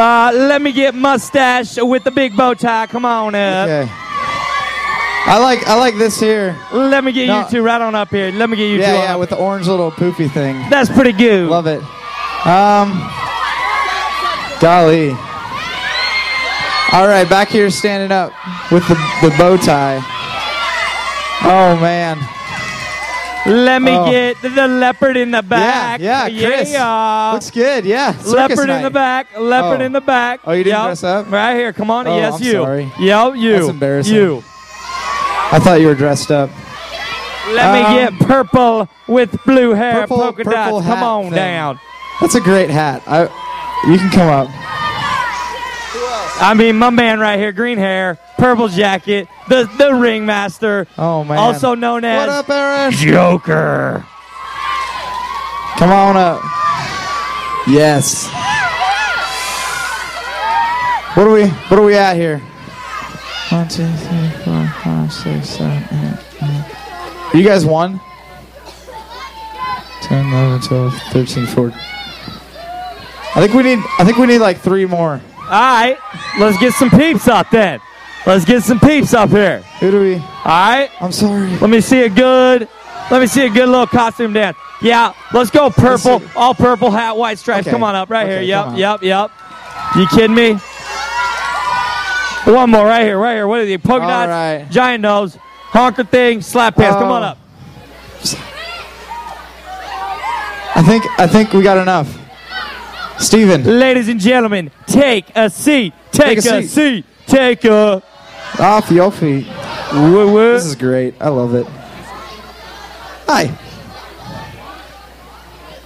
Uh, let me get mustache with the big bow tie. Come on up. Okay. I like I like this here. Let me get No. you two right on up here. Let me get you two. Yeah, yeah, with the orange little poofy thing. That's pretty good. Love it. Um, golly. All right, back here standing up with the, the bow tie. Oh man. Let me Oh. get the leopard in the back. yeah, Chris. Yeah. Looks good. Yeah. circus leopard in the back. Leopard Oh. in the back. Oh, you didn't Yep. dress up? Right here. Come on. Oh, yes, I'm you. sorry. Yep, you. That's embarrassing. You. I thought you were dressed up. Let me Um, get purple with blue hair, purple- polka purple dots. Come on thing. down. That's a great hat. I, you can come up. I mean, my man right here, green hair, purple jacket, the the ringmaster, Oh man. also known as what up, Aaron? Joker. Come on up. Yes. What are we? What are we at here? One, two, three, four, five, six, seven, eight, nine. You guys won. 10, 11, 12, 13, 14. I think we need. I think we need like three more. All right, let's get some peeps up then. Let's get some peeps up here. Who do we? All right, I'm sorry. let me see a good, let me see a good little costume dance. Yeah, let's go purple, see. all purple hat, white stripes. Okay. Come on up right Okay, here. Yep, on. yep, yep. You kidding me? One more right here, right here. What are they? Polka dots, right. giant nose, honker thing, slap pants. Come on Oh. up. I think. I think we got enough. Steven. Ladies and gentlemen, take a seat. Take, Take a a, seat. seat. Take a. Off your feet. Woo, woo. This is great. I love it. Hi.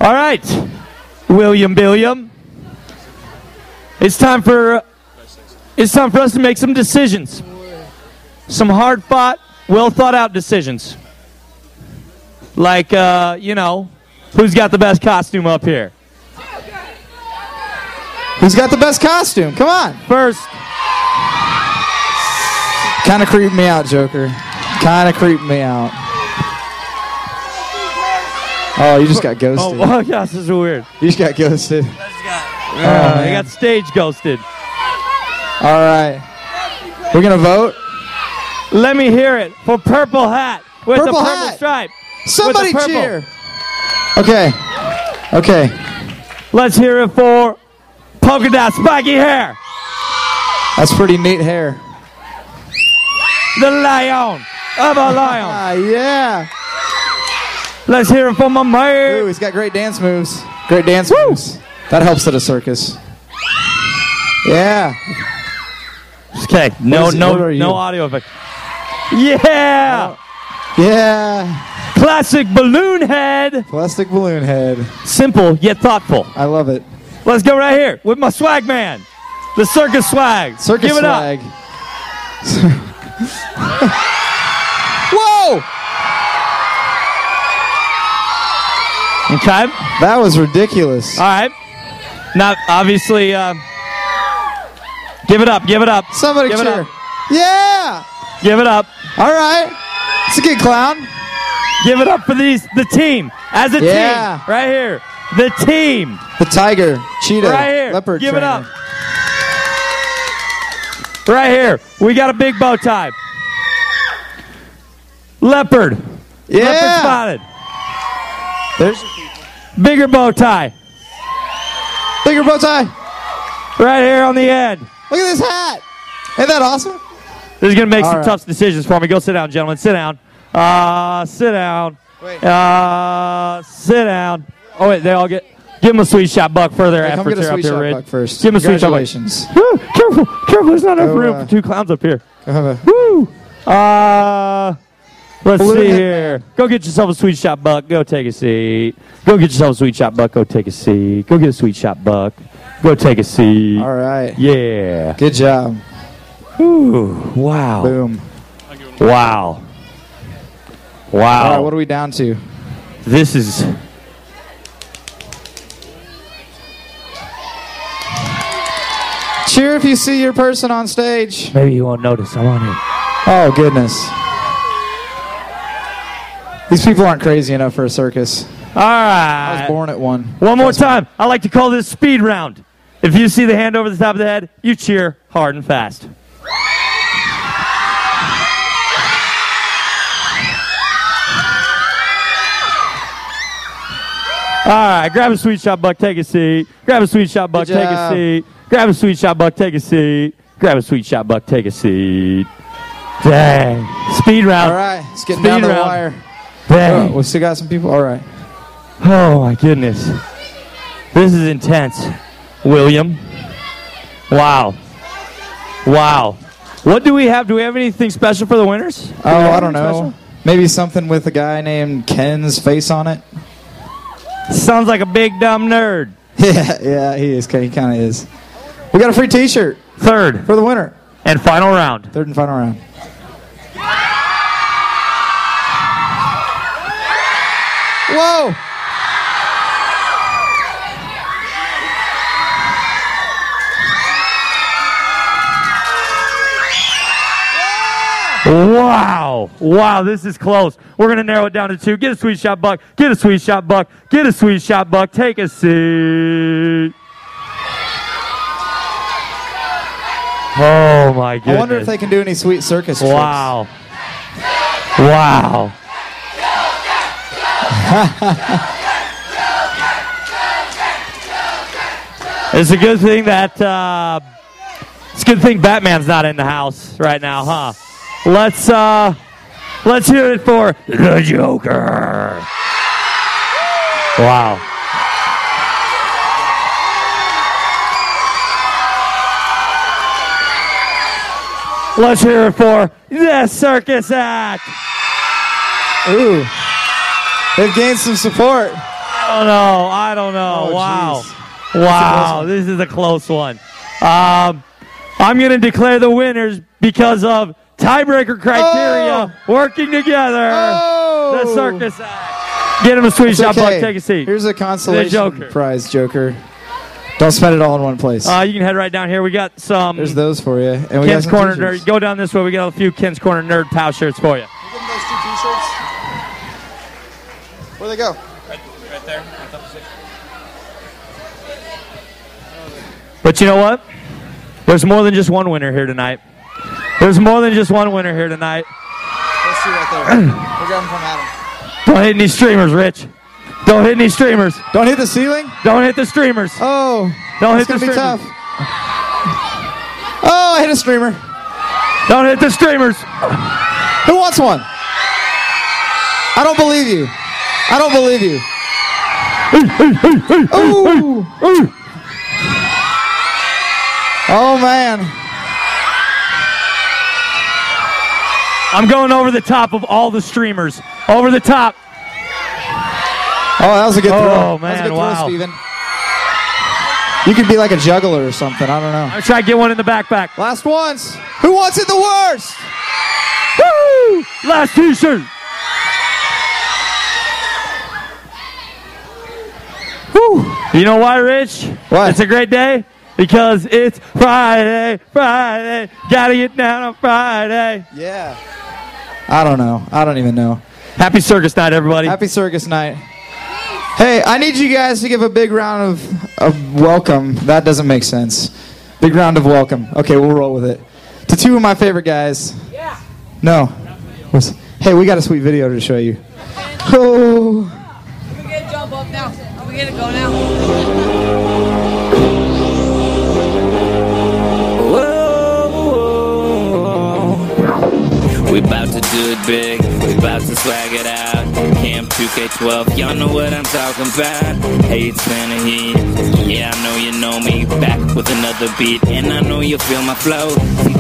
All right, William Billiam. It's time for it's time for us to make some decisions. Some hard fought, well thought out decisions. Like uh, you know, who's got the best costume up here? Who's got the best costume? Come on. First, Kind of creeped me out, Joker. Kind of creeped me out. Oh, you just got oh, ghosted. oh gosh, this is weird. You just got ghosted. Uh, man. they got stage ghosted. All right. We're going to vote? Let me hear it for Purple Hat with Purple the purple hat. stripe. Somebody cheer. Okay. Okay. Let's hear it for polka dot spiky hair. That's pretty neat hair. The lion of a lion. Ah, yeah. Let's hear it for my Ooh, he's got great dance moves. Great dance moves. That helps at a circus. Yeah. Okay, no, is- no, what are you? no audio effect. Yeah, Yeah. classic balloon head. Plastic balloon head. Simple yet thoughtful. I love it. Let's go right here with my swag man, the circus swag. Circus Give it swag. Whoa! up. Okay. That was ridiculous. All right. Now, obviously, uh, give it up. Give it up. Somebody give it cheer. up. Yeah. Give it up. All right. It's a good clown. Give it up for these the team as a Yeah. team right here. The team The tiger, cheetah, right here. leopard. Give it up. Right here. We got a big bow tie. Leopard. Leopard spotted. There's Bigger bow tie. bigger bow tie. Right here on the end. Look at this hat. Ain't that awesome? This is going to make All some right. tough decisions for me. Go sit down, gentlemen. Sit down. Uh, sit down. Wait. Uh, sit down. Oh, wait. They all get. Give him a sweet shop, Buck, for their Hey, come efforts get a here up sweet here, shot Rid. buck first. Give him a sweet shop. Congratulations. Woo, careful, careful. There's not enough Go, room uh, for two clowns up here. Have a- Woo! Uh, let's see here. Go get yourself a sweet shop, Buck. Go take a seat. Go get yourself a sweet shop, Buck. Go take a seat. Go get a sweet shop, Buck. Go take a seat. All right. Yeah. Good job. Ooh, wow. Boom. Wow. Wow. All right. What are we down to? this is. Cheer if you see your person on stage. Maybe you won't notice. I'm on here. Oh goodness. These people aren't crazy enough for a circus. All right. I was born at one. One more time. I like to call this speed round. If you see the hand over the top of the head, you cheer hard and fast. All right, grab a sweet shop, Buck. Take a seat. Grab a sweet shop, Buck. Take a seat. Grab a sweet shop, Buck. Take a seat. Grab a sweet shop, Buck. Take a seat. Dang. Speed round. All right, it's getting Speed down to the round. wire. Dang. Oh, we still got some people. All right. Oh my goodness. This is intense. William. Wow. Wow. What do we have? Do we have anything special for the winners? Do Oh, I don't know. special? Maybe something with a guy named Ken's face on it. Sounds like a big dumb nerd. Yeah, yeah, he is. He kind of is. We got a free T-shirt Third for the winner. and final round. Third and final round. Whoa! Wow. Wow, this is close. We're going to narrow it down to two. Get a sweet shop, Buck. Get a sweet shop, Buck. Get a sweet shop, Buck. Take a seat. Oh, my goodness. I wonder if they can do any sweet circus tricks. Wow. Wow. it's a good thing that uh, it's a good thing Batman's not in the house right now, huh? Let's uh let's hear it for the Joker. Wow. Let's hear it for the circus act. Ooh. They've gained some support. I don't know. I don't know. Oh, wow. jeez. Wow. This is a close one. Um, I'm going to declare the winners because of tiebreaker criteria working together. Oh! The circus act. Get him a sweet shop, okay. Buck. Take a seat. Here's a consolation Joker. prize, Joker. Don't spend it all in one place. Uh, you can head right down here. We got some There's those for you. And we got Ken's some Corner t-shirts. Nerd. Go down this way. We got a few Ken's Corner Nerd Pow shirts for you. Give them those two t-shirts. Where they go? Right, right there. But you know what? There's more than just one winner here tonight. There's more than just one winner here tonight. Those two right there. We're grabbing from Adam. Don't hit any streamers, Rich. Don't hit any streamers. Don't hit the ceiling. Don't hit the streamers. Oh, Don't hit the streamers. It's gonna be tough. Oh, I hit a streamer. Don't hit the streamers. Who wants one? I don't believe you. I don't believe you. Ooh. Oh man. I'm going over the top of all the streamers. Over the top. Oh, that was a good throw. Oh, that was man, a good wow. throw, Steven. You could be like a juggler or something. I don't know. I'm trying to get one in the backpack. Last ones. Who wants it the worst? Woo! Last t-shirt. Whew. You know why, Rich? Why? It's a great day because it's Friday. Friday. Gotta get down on Friday. Yeah. I don't know. I don't even know. Happy circus night, everybody. Happy circus night. Hey, I need you guys to give a big round of, of welcome. That doesn't make sense. Big round of welcome. Okay, we'll roll with it. To two of my favorite guys. Yeah. No. What's- Hey, we got a sweet video to show you. Oh. We get a jump up now. Are we gonna go now. Whoa. We about to do it big, we about to swag it out. Camp 2K12, y'all know what I'm talking about. It's Santa Heat. Yeah, I know you know me. Back with another beat, and I know you feel my flow.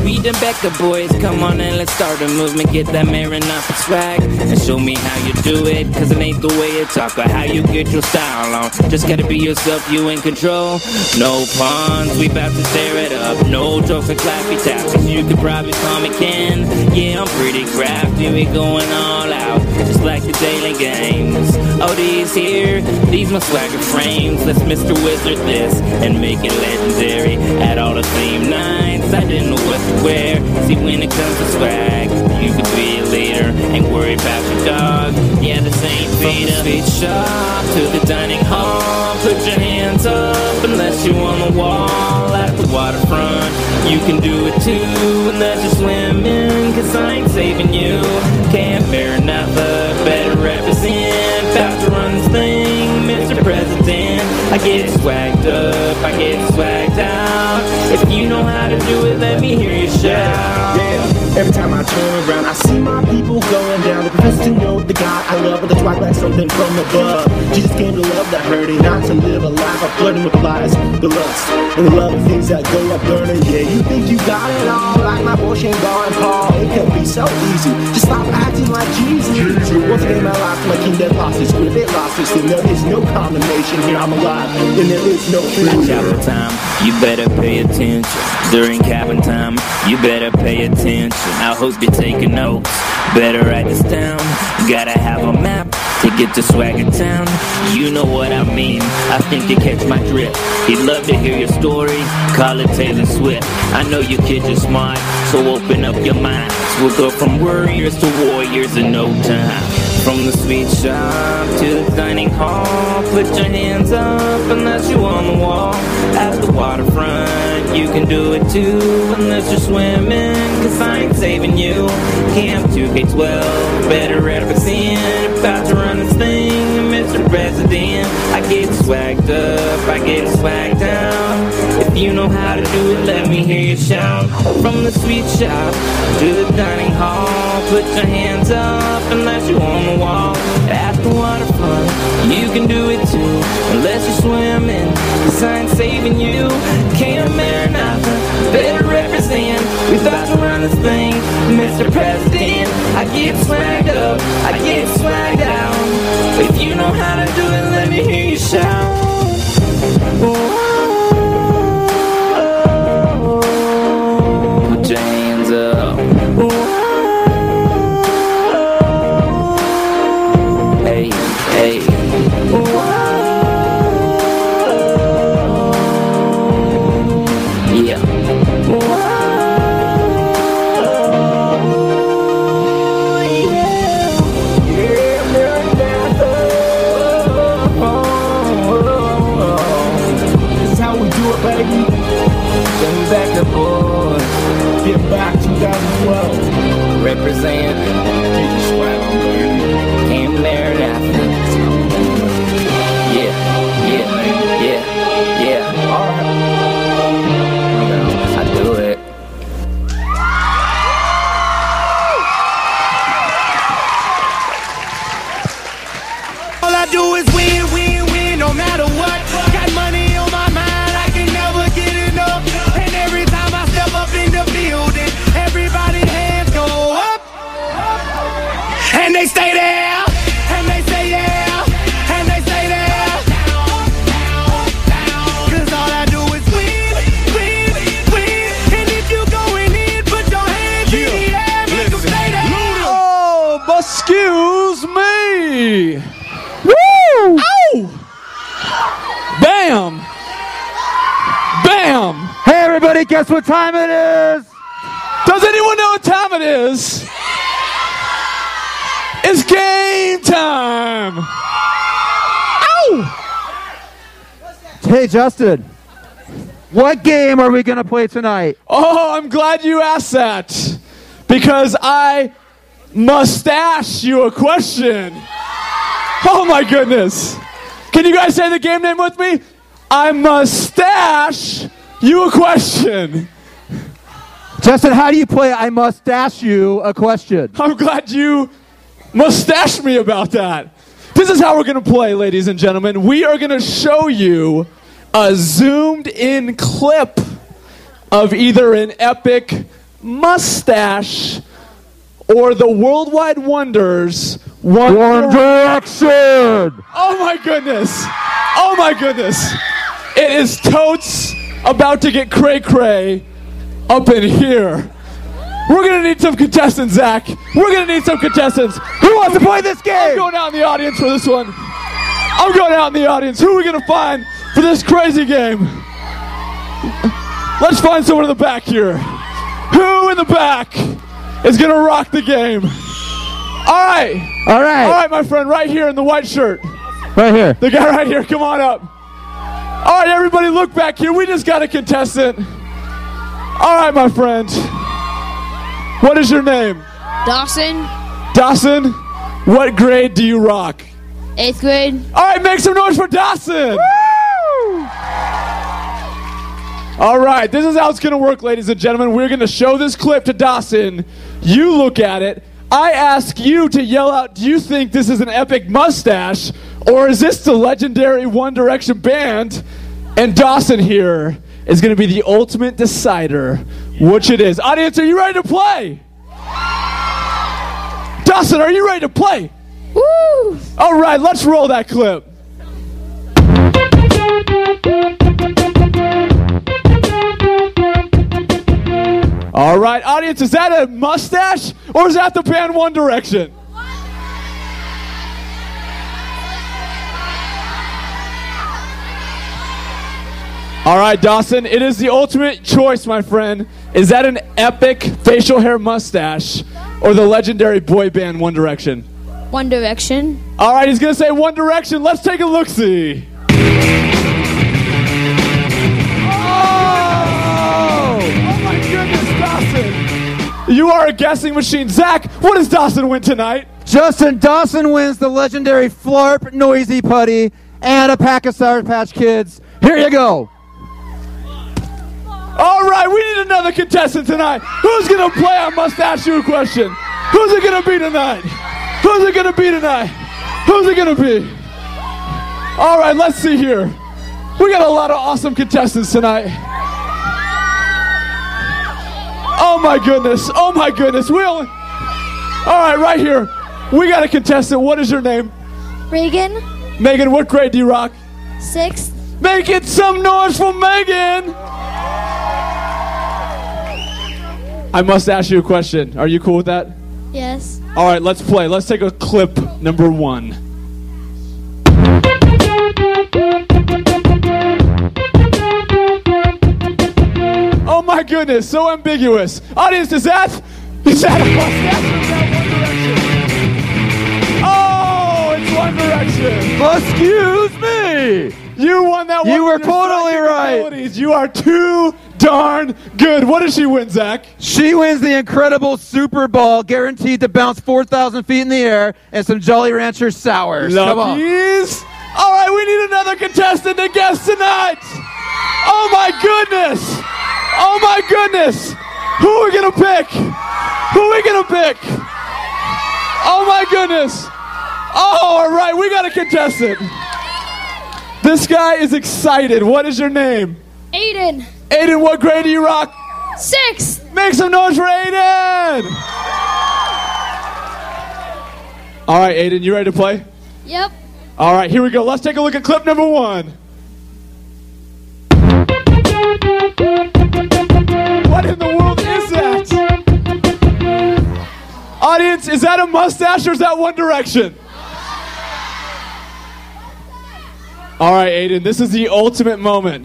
We the Becca boys, come on and let's start a movement. Get that Maranatha swag and show me how you do it. Cause it ain't the way you talk or how you get your style on. Just gotta be yourself, you in control. No pawns, we about to tear it up. No jokes or clappy taps. You could probably call me Ken. Yeah, I'm pretty crafty, we going all out. Just like the daily games. Oh, these here, these my swagger frames. Let's Mr. Wizard this and make it legendary. At all the theme nights, I didn't know what to wear. See, when it comes to swag, you could be a leader. Ain't worried about your dog. Yeah, the same From the shop to the dining hall. Put your hands up unless you on the wall at the waterfront. You can do it too unless you're swimming. Cause I ain't saving you. Can't bear nothing. Better represent. About to run this thing, Mr. President. I get swagged up, I get swagged out. If you know how to do it, let me hear you shout. Yeah, every time I turn around, I see my people going down. The profess to know the God I love, but that's why like something from above. Jesus came to love the hurting, not to live a life of flirting with lies, the lust, and the love of things that go up burning. Yeah, you think you got it all, like my boy Shane Gar and Paul. It can be so easy. Just stop acting like Jesus. Once again, my life, my king that lost his grip, it lost its, and there is no condemnation here. I'm alive, and there is no cabin time, you better pay attention. During cabin time, you better pay attention. I hope be taking notes. Better write this down. Gotta have a map to get to Swagger Town. You know what I mean. I think you catch my drift. He'd love to hear your story. Call it Taylor Swift. I know you kids are smart, so open up your minds. We'll go from warriors to warriors in no time. From the sweet shop to the dining hall, put your hands up unless you're on the wall. At the waterfront, you can do it too unless you're swimming. Cause I ain't saving you. Camp 2K12, better represent. About to run this thing, Mr. President. I get swagged up, I get swagged down. If you know how to do it, let me hear you shout. From the sweet shop to the dining hall, put your hands up unless you on the wall. At the waterfront, you can do it too, unless you're swimming. Cause I ain't saving you. Can't nothing, better represent. We about to run this thing, Mr. President. I get swagged up, I get swagged out. If you know how to do it, let me hear you shout. Represent. Guess what time it is? Does anyone know what time it is? It's game time! Ow! Hey, Justin. What game are we going to play tonight? Oh, I'm glad you asked that because I mustache you a question. Oh my goodness. Can you guys say the game name with me? I mustache you a question. Justin, how do you play I must ask you a question? I'm glad you mustache me about that. This is how we're going to play, ladies and gentlemen. We are going to show you a zoomed in clip of either an epic mustache or the worldwide wonders One, One Direction. Direction! Oh my goodness. Oh my goodness. It is totes about to get cray cray up in here. We're gonna need some contestants, Zach. We're gonna need some contestants. Who wants to play this game? I'm going out in the audience for this one. I'm going out in the audience. Who are we gonna find for this crazy game? Let's find someone in the back here. Who in the back is to rock the game. All right. All right. All right, my friend, right here in the white shirt. Right here. The guy right here, come on up. All right, everybody, look back here. We just got a contestant. All right, my friend. What is your name? Dawson, Dawson. What grade do you rock? eighth grade. All right, make some noise for Dawson. All right, this is how it's going to work, ladies and gentlemen. We're going to show this clip to Dawson. You look at it. I ask you to yell out, do you think this is an epic mustache? Or is this the legendary One Direction band? And Dawson here is going to be the ultimate decider which it is. Audience, are you ready to play? Dawson, are you ready to play? Woo! All right, let's roll that clip. All right, audience, is that a mustache or is that the band One Direction? All right, Dawson, it is the ultimate choice, my friend. Is that an epic facial hair mustache or the legendary boy band One Direction? One Direction. All right, he's going to say One Direction. Let's take a look see. Oh! Oh my goodness, Dawson. You are a guessing machine. Zach, what does Dawson win tonight? Justin Dawson wins the legendary Flarp Noisy Putty and a pack of Sour Patch Kids. Here you go. All right, we need another contestant tonight. Who's going to play? I must ask you a question. Who's it going to be tonight? Who's it going to be tonight? Who's it going to be? All right, let's see here. We got a lot of awesome contestants tonight. Oh my goodness. Oh my goodness. We only. All right, right here. We got a contestant. What is your name? Reagan, Megan, what grade do you rock? sixth. Make it some noise for Megan. I must ask you a question. Are you cool with that? Yes. All right, let's play. Let's take a clip number one. Oh my goodness, so ambiguous. Audience, is that is that a mustache or is that One Direction? Oh, it's One Direction. Excuse me. You won that one. You were totally right. abilities. You are too darn good. What does she win, Zach? She wins the incredible Super Ball, guaranteed to bounce 4,000 feet in the air, and some Jolly Rancher sours. Come on. All right, we need another contestant to guest tonight. Oh my goodness. Oh my goodness. Who are we gonna pick? Who are we gonna pick? Oh my goodness. Oh, all right, we got a contestant. This guy is excited. What is your name? Aiden, Aiden, what grade do you rock? Six. Make some noise for Aiden! All right, Aiden, you ready to play? Yep. All right, here we go. Let's take a look at clip number one. What in the world is that? Audience, is that a mustache or is that One Direction? All right, Aiden, this is the ultimate moment.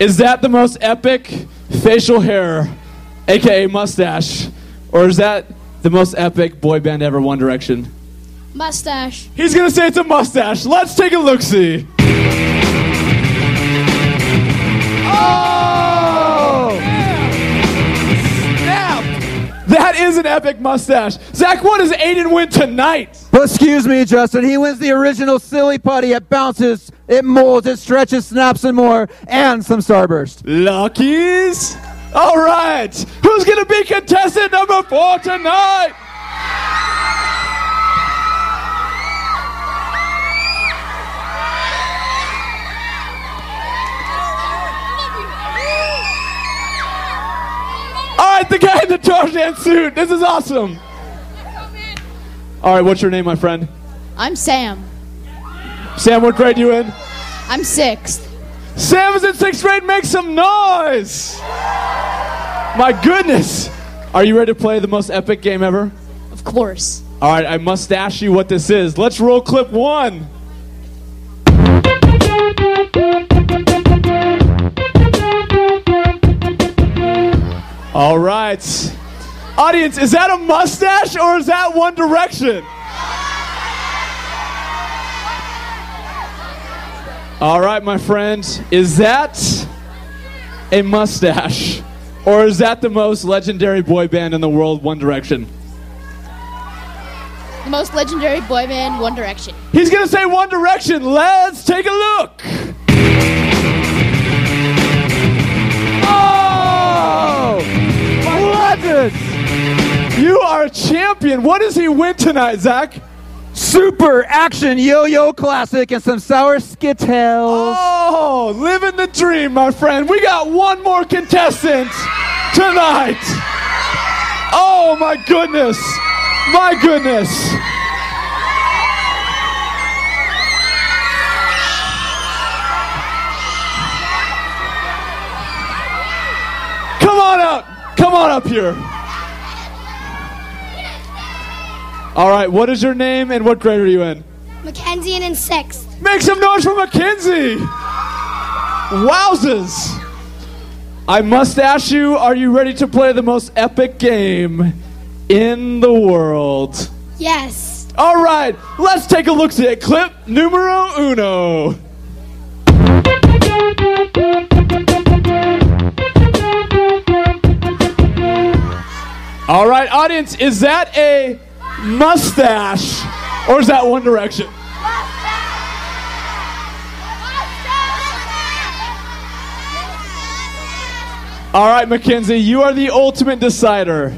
Is that the most epic facial hair, aka mustache, or is that the most epic boy band ever, One Direction? Mustache. He's gonna say it's a mustache. Let's take a look see. Oh! Snap! That is an epic mustache. Zach, what does Aiden win tonight? Excuse me, Justin. He wins the original silly putty. It bounces, it molds, it stretches, snaps, and more, and some starburst. Luckies! All right. Who's gonna be contestant number four tonight? All right, the guy in the Tarzan suit. This is awesome. All right, what's your name, my friend? I'm Sam. Sam, what grade you in? I'm sixth. Sam is in sixth grade. Make some noise! My goodness. Are you ready to play the most epic game ever? Of course. All right, I must ask you what this is. Let's roll clip one. All right. Audience, is that a mustache or is that One Direction? All right, my friend. Is that a mustache or is that the most legendary boy band in the world, One Direction? The most legendary boy band, One Direction. He's to say One Direction. Let's take a look. Oh! Legends! You are a champion. What does he win tonight, Zach? Super action yo-yo classic and some sour skittles. Oh, living the dream, my friend. We got one more contestant tonight. Oh, my goodness. My goodness. Come on up. Come on up here. All right, what is your name and what grade are you in? Mackenzie and in sixth. Make some noise for Mackenzie. Wowzers. I must ask you, are you ready to play the most epic game in the world? Yes. All right, let's take a look at clip numero uno. All right, audience, is that a mustache or is that One Direction? All right, Mackenzie, you are the ultimate decider.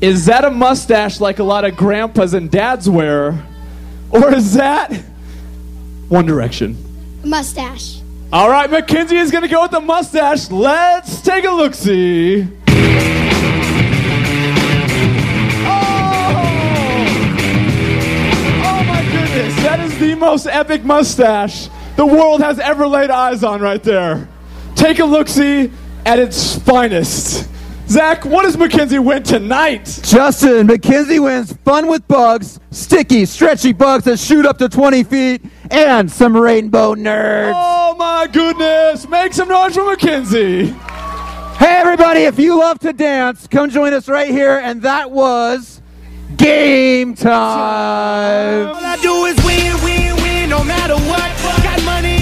Is that a mustache like a lot of grandpas and dads wear? Or is that One Direction? Mustache. All right, Mackenzie is going to go with the mustache. Let's take a look see. Is the most epic mustache the world has ever laid eyes on right there. Take a look see at its finest. Zach, what does Mackenzie win tonight? Justin, Mackenzie wins fun with bugs, sticky, stretchy bugs that shoot up to 20 feet, and some rainbow nerds. Oh my goodness, make some noise for Mackenzie. Hey, everybody, if you love to dance, come join us right here. And that was game time. All I do is win, win, win, no matter what. Got money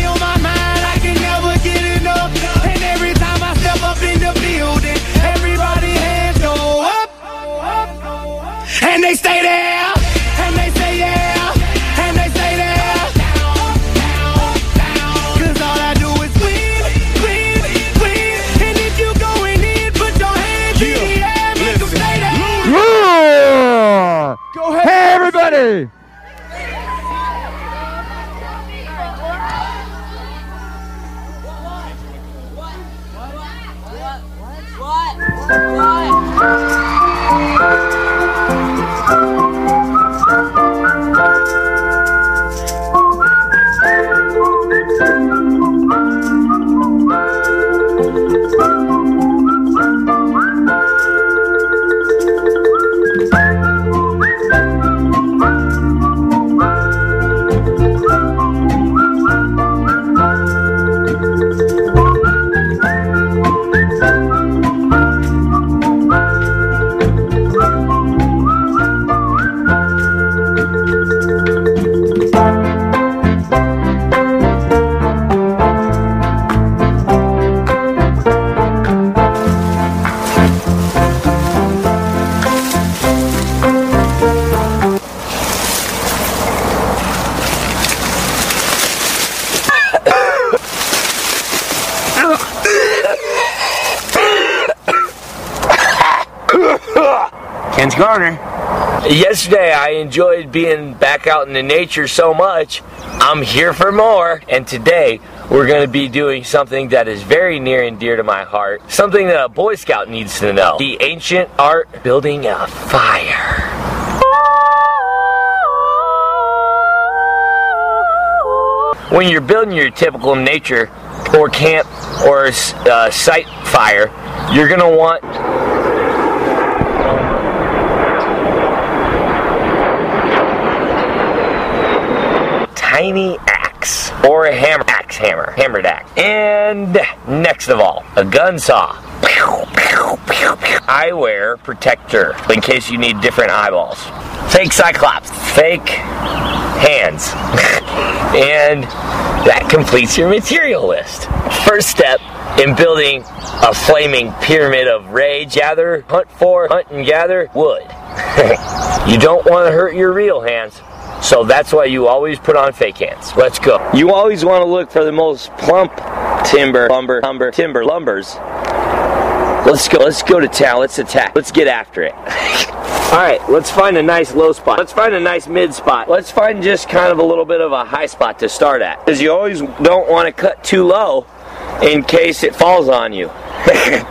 Garner. Yesterday, I enjoyed being back out in the nature so much. I'm here for more. And today, we're going to be doing something that is very near and dear to my heart. Something that a Boy Scout needs to know the ancient art building a fire. When you're building your typical nature or camp or uh, site fire, you're going to want tiny axe or a hammer axe hammer hammered axe and next of all a gun saw Eyewear protector in case you need different eyeballs. Fake Cyclops. Fake hands. and that completes your material list. First step in building a flaming pyramid of rage, gather, hunt for, hunt and gather wood. you don't want to hurt your real hands. So that's why you always put on fake hands. Let's go. You always want to look for the most plump timber, lumber, lumber, timber, lumbers. Let's go. Let's go to town. Let's attack. Let's get after it. All right, let's find a nice low spot. Let's find a nice mid spot. Let's find just kind of a little bit of a high spot to start at. Because you always don't want to cut too low in case it falls on you. okay.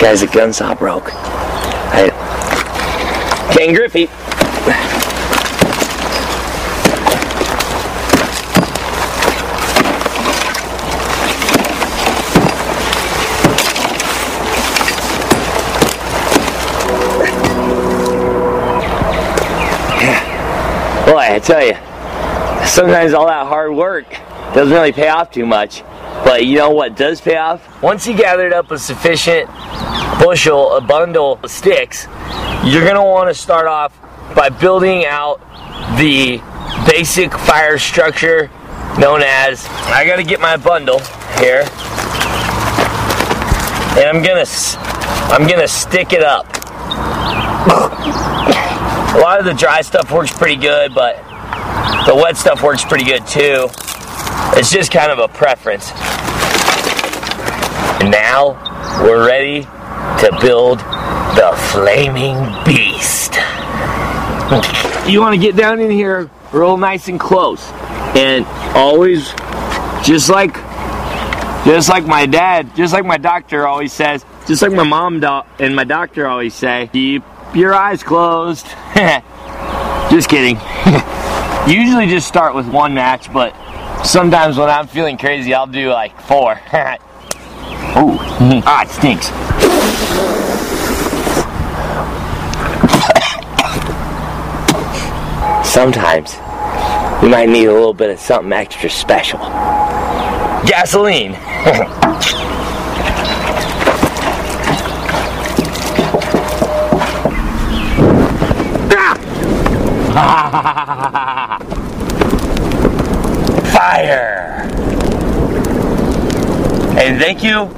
Guys, the gun saw broke. I... Ken Griffey. Boy, I tell you, sometimes all that hard work doesn't really pay off too much. But you know what does pay off? Once you gathered up a sufficient bushel, a bundle of sticks, you're gonna want to start off by building out the basic fire structure known as. I gotta get my bundle here, and I'm gonna s- I'm gonna stick it up. A lot of the dry stuff works pretty good, but the wet stuff works pretty good too. It's just kind of a preference. And now we're ready to build the flaming beast. You want to get down in here real nice and close. And always just like just like my dad, just like my doctor always says, just like my mom do- and my doctor always say, keep your eyes closed. just kidding. Usually just start with one match, but sometimes when I'm feeling crazy, I'll do like four. Ooh, ah, it stinks. Sometimes we might need a little bit of something extra special. Gasoline. Fire! And thank you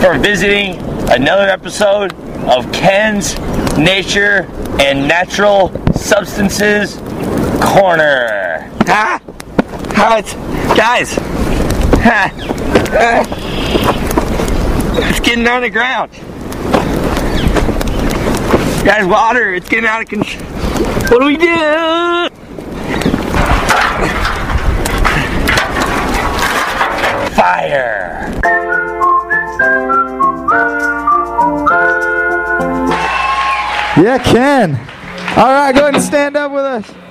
for visiting another episode of Ken's Nature and Natural Substances Corner. Ah! How it's, guys, ah, ah, it's getting on the ground. Guys, water, it's getting out of control. What do we do? Fire! Yeah, Ken. All right, go ahead and stand up with us.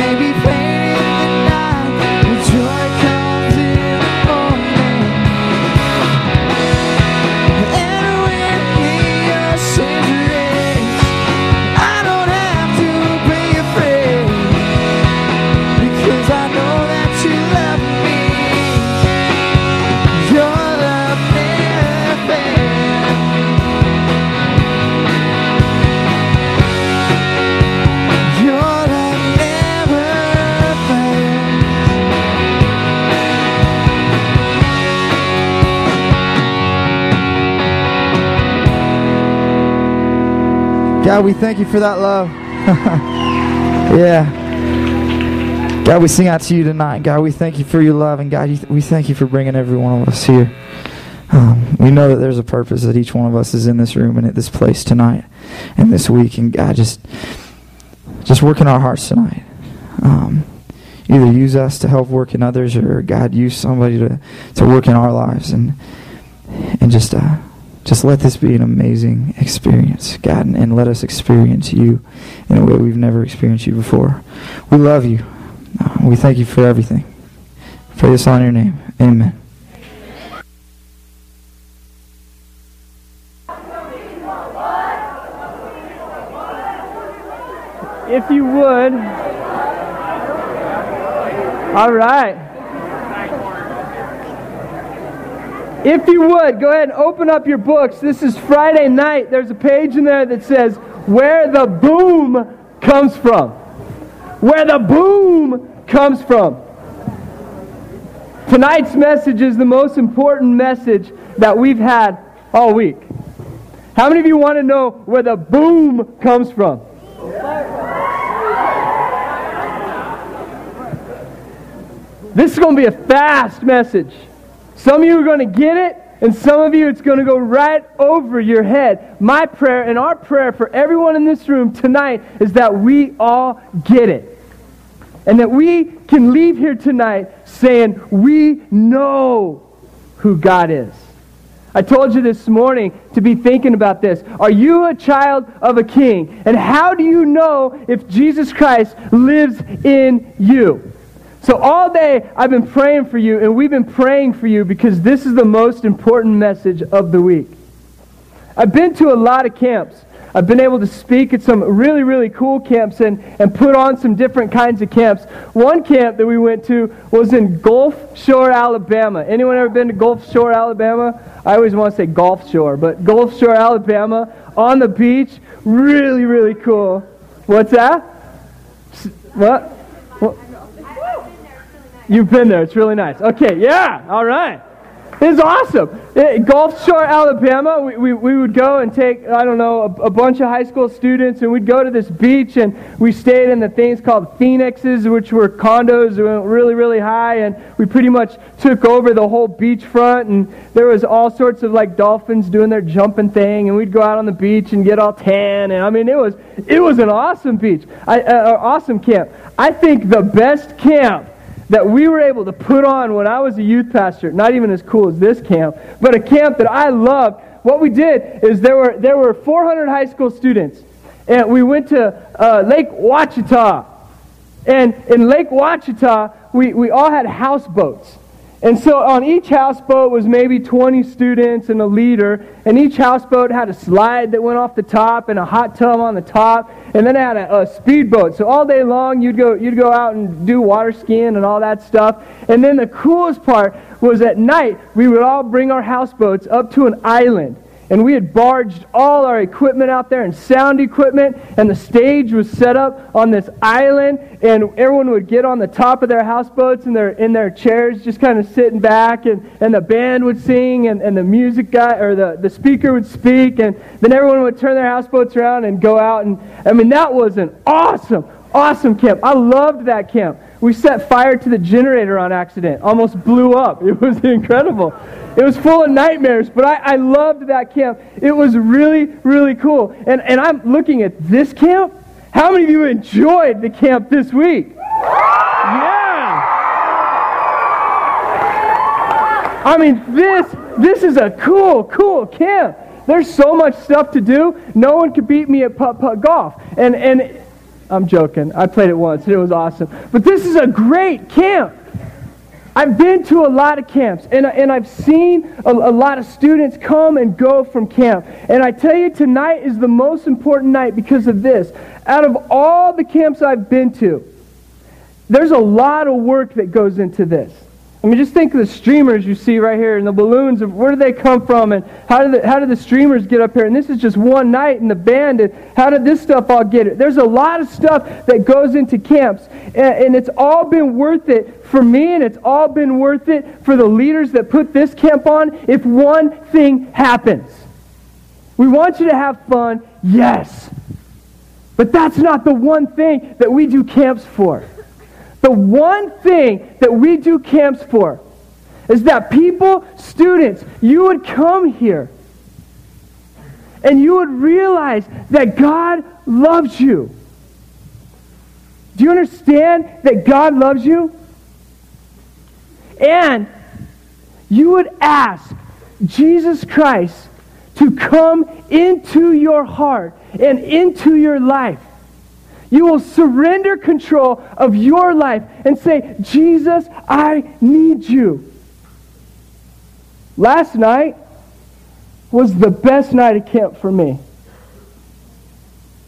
May be God, we thank you for that love. yeah. God, we sing out to you tonight. God, we thank you for your love. And God, we thank you for bringing every one of us here. Um, we know that there's a purpose that each one of us is in this room and at this place tonight and this week. And God, just, just work in our hearts tonight. Um, either use us to help work in others or God, use somebody to, to work in our lives. And, and just, uh, just let this be an amazing experience, God, and, let us experience you in a way we've never experienced you before. We love you. Uh, we thank you for everything. Pray this on your name. Amen. If you would. All right. If you would, go ahead and open up your books. This is Friday night. There's a page in there that says, Where the Boom Comes From. Where the Boom Comes From. Tonight's message is the most important message that we've had all week. How many of you want to know where the boom comes from? This is going to be a fast message. Some of you are going to get it, and some of you it's going to go right over your head. My prayer and our prayer for everyone in this room tonight is that we all get it. And that we can leave here tonight saying, We know who God is. I told you this morning to be thinking about this. Are you a child of a king? And how do you know if Jesus Christ lives in you? So, all day I've been praying for you, and we've been praying for you because this is the most important message of the week. I've been to a lot of camps. I've been able to speak at some really, really cool camps and, and put on some different kinds of camps. One camp that we went to was in Gulf Shore, Alabama. Anyone ever been to Gulf Shore, Alabama? I always want to say Gulf Shore, but Gulf Shore, Alabama, on the beach. Really, really cool. What's that? What? what? You've been there. It's really nice. Okay, yeah, all right. It's awesome. Eh, Gulf Shore, Alabama, we, we, we would go and take, I don't know, a, a bunch of high school students, and we'd go to this beach, and we stayed in the things called Phoenixes, which were condos that went really, really high, and we pretty much took over the whole beachfront, and there was all sorts of like dolphins doing their jumping thing, and we'd go out on the beach and get all tan, and I mean, it was, it was an awesome beach, I, uh, awesome camp. I think the best camp that we were able to put on when I was a youth pastor, not even as cool as this camp, but a camp that I loved. What we did is there were, there were 400 high school students, and we went to uh, Lake Ouachita. And in Lake Ouachita, we, we all had houseboats. And so on each houseboat was maybe 20 students and a leader, and each houseboat had a slide that went off the top and a hot tub on the top, and then it had a, a speedboat. So all day long you'd go you'd go out and do water skiing and all that stuff. And then the coolest part was at night we would all bring our houseboats up to an island. And we had barged all our equipment out there and sound equipment, and the stage was set up on this island, and everyone would get on the top of their houseboats and their, in their chairs, just kind of sitting back, and, and the band would sing, and, and the music guy, or the, the speaker would speak, and then everyone would turn their houseboats around and go out. And I mean, that was an awesome, awesome camp. I loved that camp. We set fire to the generator on accident, almost blew up. It was incredible. It was full of nightmares, but I, I loved that camp. It was really, really cool. And, and I'm looking at this camp. How many of you enjoyed the camp this week? Yeah! I mean, this, this is a cool, cool camp. There's so much stuff to do. No one could beat me at putt putt golf. And, and I'm joking. I played it once and it was awesome. But this is a great camp. I've been to a lot of camps and, uh, and I've seen a, a lot of students come and go from camp. And I tell you, tonight is the most important night because of this. Out of all the camps I've been to, there's a lot of work that goes into this. I mean, just think of the streamers you see right here and the balloons. Where do they come from, and how did the, how did the streamers get up here? And this is just one night, in the band. And how did this stuff all get it? There's a lot of stuff that goes into camps, and, and it's all been worth it for me, and it's all been worth it for the leaders that put this camp on. If one thing happens, we want you to have fun, yes, but that's not the one thing that we do camps for. The one thing that we do camps for is that people, students, you would come here and you would realize that God loves you. Do you understand that God loves you? And you would ask Jesus Christ to come into your heart and into your life. You will surrender control of your life and say, Jesus, I need you. Last night was the best night of camp for me.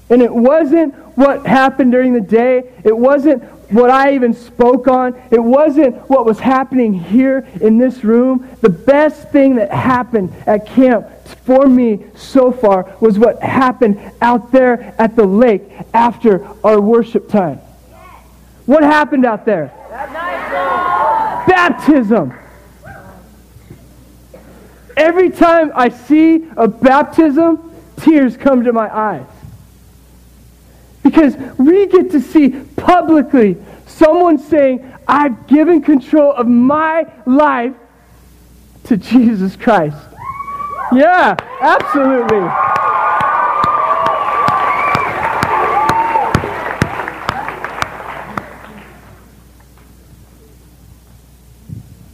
And it wasn't what happened during the day. It wasn't what I even spoke on. It wasn't what was happening here in this room. The best thing that happened at camp for me so far was what happened out there at the lake after our worship time. What happened out there? Baptism. Every time I see a baptism, tears come to my eyes. Because we get to see publicly someone saying, I've given control of my life to Jesus Christ. Yeah, absolutely.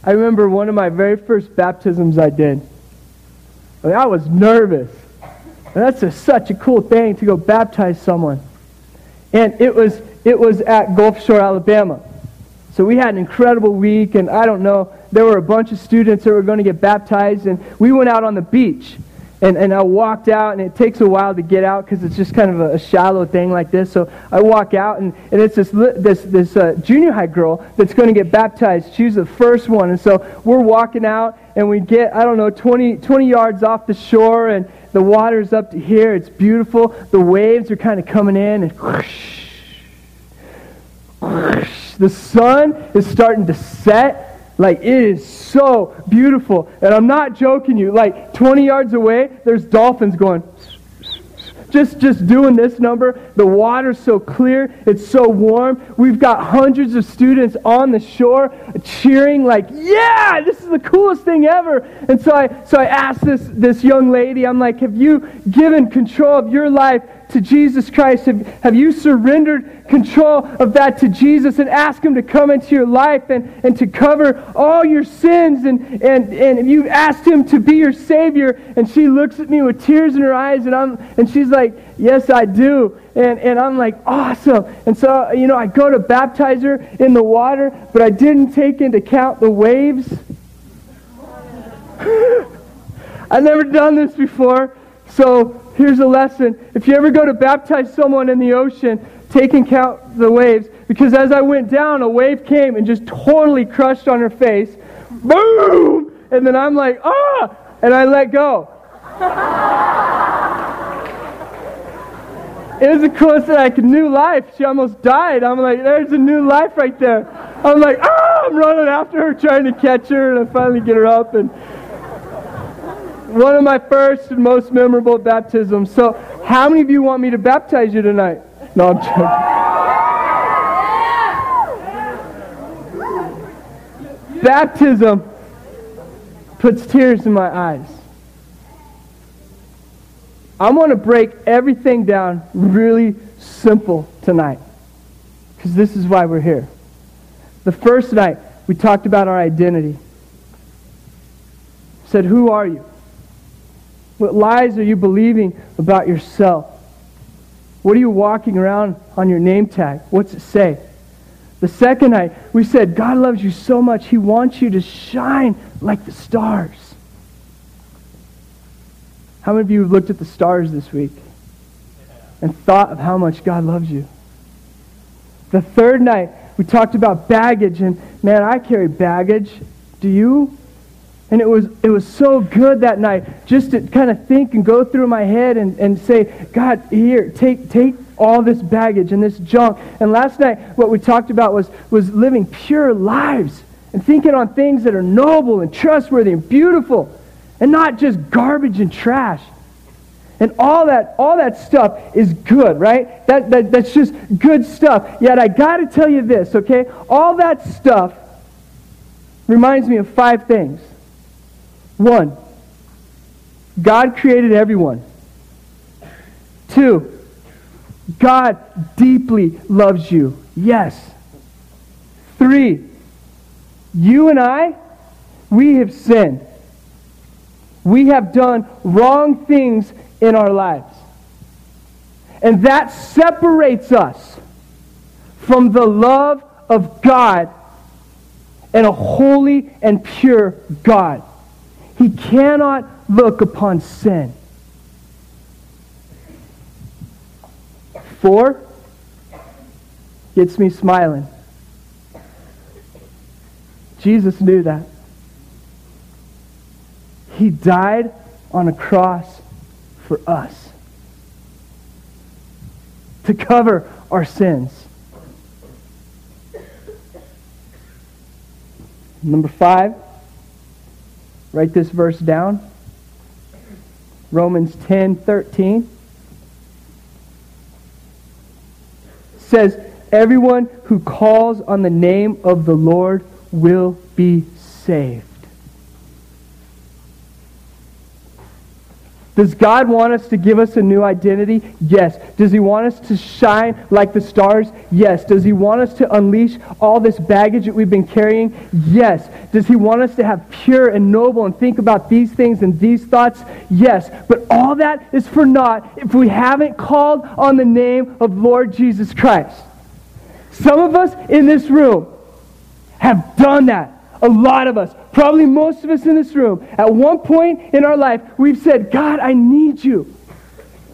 I remember one of my very first baptisms I did. I, mean, I was nervous. And that's a, such a cool thing to go baptize someone. And it was, it was at Gulf Shore, Alabama. So we had an incredible week, and I don't know, there were a bunch of students that were going to get baptized, and we went out on the beach. And, and I walked out, and it takes a while to get out because it's just kind of a, a, shallow thing like this. So I walk out, and, and it's this, this, this uh, junior high girl that's going to get baptized. She's the first one. And so we're walking out, and we get, I don't know, 20, 20 yards off the shore, and the water's up to here. It's beautiful. The waves are kind of coming in, and whoosh, whoosh. the sun is starting to set like, it is so beautiful. And I'm not joking you. Like, 20 yards away, there's dolphins going, just just doing this number. The water's so clear. It's so warm. We've got hundreds of students on the shore cheering like yeah this is the coolest thing ever. And so i so i asked this this young lady i'm like have you given control of your life to Jesus Christ? Have, have you surrendered control of that to Jesus and asked Him to come into your life and, and to cover all your sins? And, and, and you've asked Him to be your Savior. And she looks at me with tears in her eyes and, I'm, and she's like, Yes, I do. And, and I'm like, Awesome. And so, you know, I go to baptize her in the water, but I didn't take into account the waves. I've never done this before. So here's a lesson. If you ever go to baptize someone in the ocean, take and count the waves. Because as I went down, a wave came and just totally crushed on her face. Boom! And then I'm like, ah! And I let go. it was the coolest thing, like new life. She almost died. I'm like, there's a new life right there. I'm like, ah! I'm running after her, trying to catch her, and I finally get her up and one of my first and most memorable baptisms. So, how many of you want me to baptize you tonight? No, I'm joking. Baptism puts tears in my eyes. I want to break everything down really simple tonight because this is why we're here. The first night, we talked about our identity. Said, Who are you? What lies are you believing about yourself? What are you walking around on your name tag? What's it say? The second night, we said, God loves you so much, He wants you to shine like the stars. How many of you have looked at the stars this week and thought of how much God loves you? The third night, we talked about baggage, and man, I carry baggage. Do you? And it was, it was so good that night just to kind of think and go through my head and, and say, God, here, take, take all this baggage and this junk. And last night, what we talked about was, was living pure lives and thinking on things that are noble and trustworthy and beautiful and not just garbage and trash. And all that, all that stuff is good, right? That, that, that's just good stuff. Yet I got to tell you this, okay? All that stuff reminds me of five things. One, God created everyone. Two, God deeply loves you. Yes. Three, you and I, we have sinned. We have done wrong things in our lives. And that separates us from the love of God and a holy and pure God. He cannot look upon sin. Four gets me smiling. Jesus knew that. He died on a cross for us to cover our sins. Number five, write this verse down. Romans 10 13 says, Everyone who calls on the name of the Lord will be saved. Does God want us to give us a new identity? Yes. Does He want us to shine like the stars? Yes. Does He want us to unleash all this baggage that we've been carrying? Yes. Does He want us to have pure and noble and think about these things and these thoughts? Yes. But all that is for naught if we haven't called on the name of Lord Jesus Christ. Some of us in this room have done that. A lot of us, probably most of us in this room, at one point in our life, we've said, God, I need you.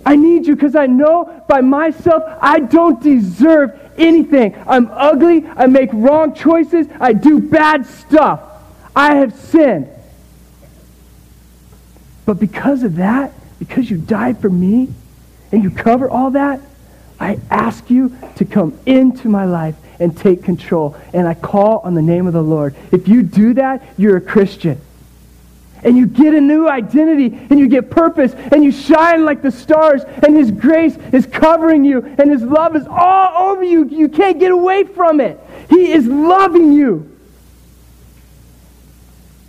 I need you because I know by myself I don't deserve anything. I'm ugly. I make wrong choices. I do bad stuff. I have sinned. But because of that, because you died for me and you cover all that, I ask you to come into my life and take control. And I call on the name of the Lord. If you do that, you're a Christian. And you get a new identity, and you get purpose, and you shine like the stars, and His grace is covering you, and His love is all over you. You can't get away from it. He is loving you.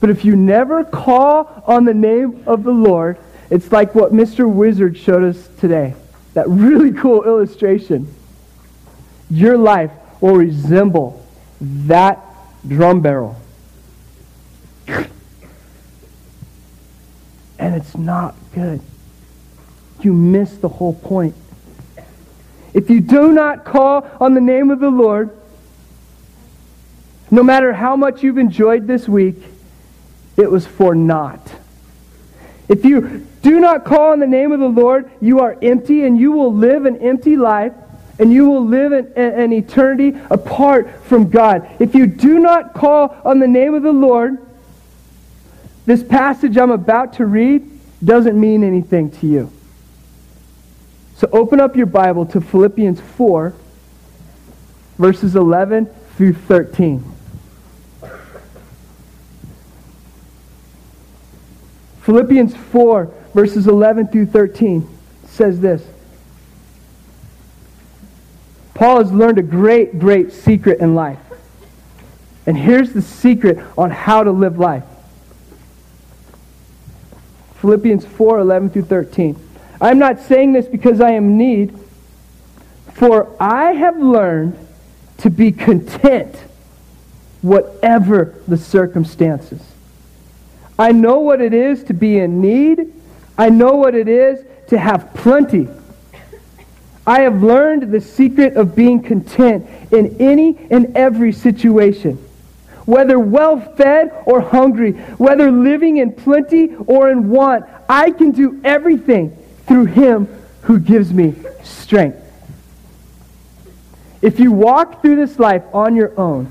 But if you never call on the name of the Lord, it's like what Mr. Wizard showed us today. That really cool illustration. Your life will resemble that drum barrel. And it's not good. You miss the whole point. If you do not call on the name of the Lord, no matter how much you've enjoyed this week, it was for naught. If you do not call on the name of the Lord, you are empty and you will live an empty life and you will live an, an eternity apart from God. If you do not call on the name of the Lord, this passage I'm about to read doesn't mean anything to you. So open up your Bible to Philippians 4, verses 11 through 13. Philippians 4, verses 11 through 13 says this. Paul has learned a great, great secret in life. And here's the secret on how to live life. Philippians 4 11 through 13. I'm not saying this because I am in need, for I have learned to be content, whatever the circumstances. I know what it is to be in need, I know what it is to have plenty. I have learned the secret of being content in any and every situation. Whether well fed or hungry, whether living in plenty or in want, I can do everything through him who gives me strength. If you walk through this life on your own,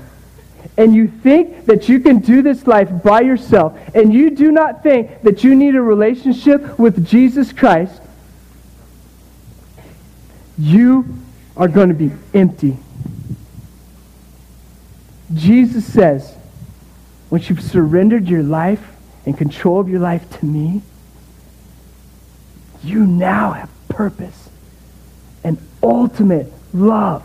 and you think that you can do this life by yourself, and you do not think that you need a relationship with Jesus Christ, you are going to be empty. Jesus says, once you've surrendered your life and control of your life to me, you now have purpose and ultimate love.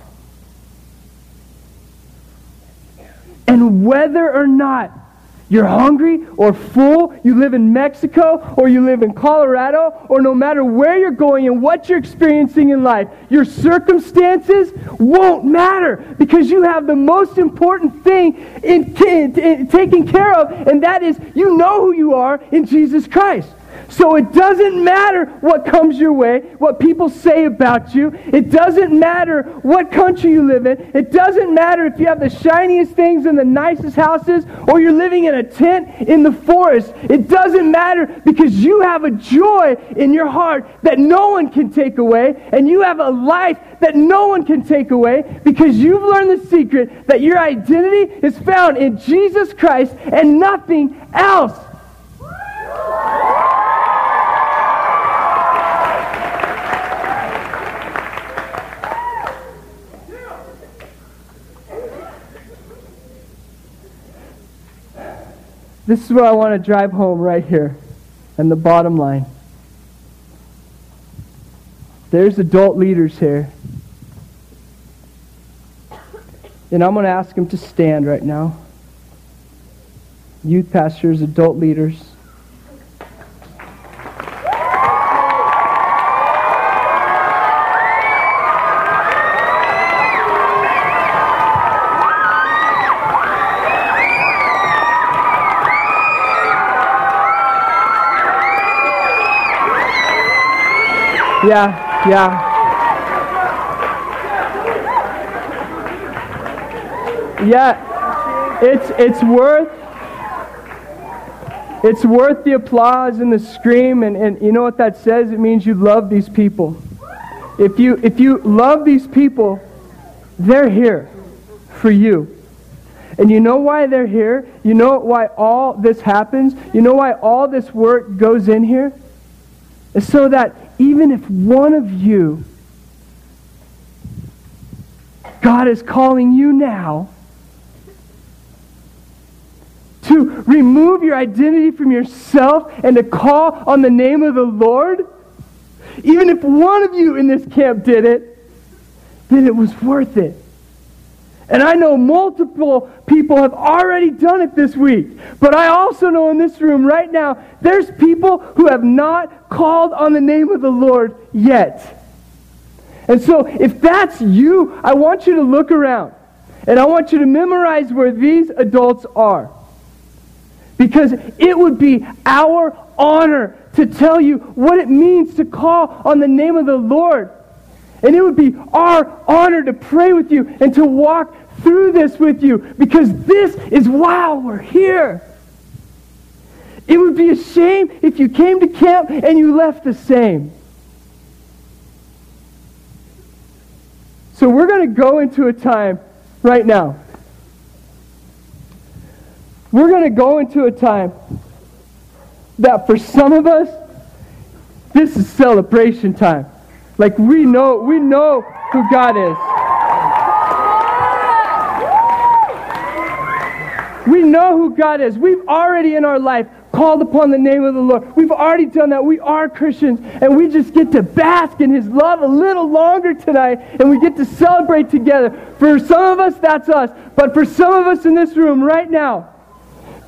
And whether or not you're hungry or full, you live in Mexico or you live in Colorado, or no matter where you're going and what you're experiencing in life, your circumstances won't matter because you have the most important thing in, in, in taken care of, and that is you know who you are in Jesus Christ. So it doesn't matter what comes your way, what people say about you. It doesn't matter what country you live in. It doesn't matter if you have the shiniest things and the nicest houses or you're living in a tent in the forest. It doesn't matter because you have a joy in your heart that no one can take away and you have a life that no one can take away because you've learned the secret that your identity is found in Jesus Christ and nothing else. This is what I want to drive home right here. And the bottom line. There's adult leaders here. And I'm going to ask them to stand right now. Youth pastors, adult leaders. Yeah, yeah. Yeah, it's, it's worth it's worth the applause and the scream and, and you know what that says? It means you love these people. If you if you love these people, they're here for you. And you know why they're here? You know why all this happens? You know why all this work goes in here? It's so that even if one of you, God is calling you now to remove your identity from yourself and to call on the name of the Lord, even if one of you in this camp did it, then it was worth it. And I know multiple people have already done it this week. But I also know in this room right now, there's people who have not called on the name of the Lord yet. And so if that's you, I want you to look around. And I want you to memorize where these adults are. Because it would be our honor to tell you what it means to call on the name of the Lord. And it would be our honor to pray with you and to walk through this with you because this is why we're here. It would be a shame if you came to camp and you left the same. So we're going to go into a time right now. We're going to go into a time that for some of us, this is celebration time. Like we know, we know who God is. We know who God is. We've already in our life called upon the name of the Lord. We've already done that. We are Christians, and we just get to bask in His love a little longer tonight, and we get to celebrate together. For some of us, that's us. But for some of us in this room right now,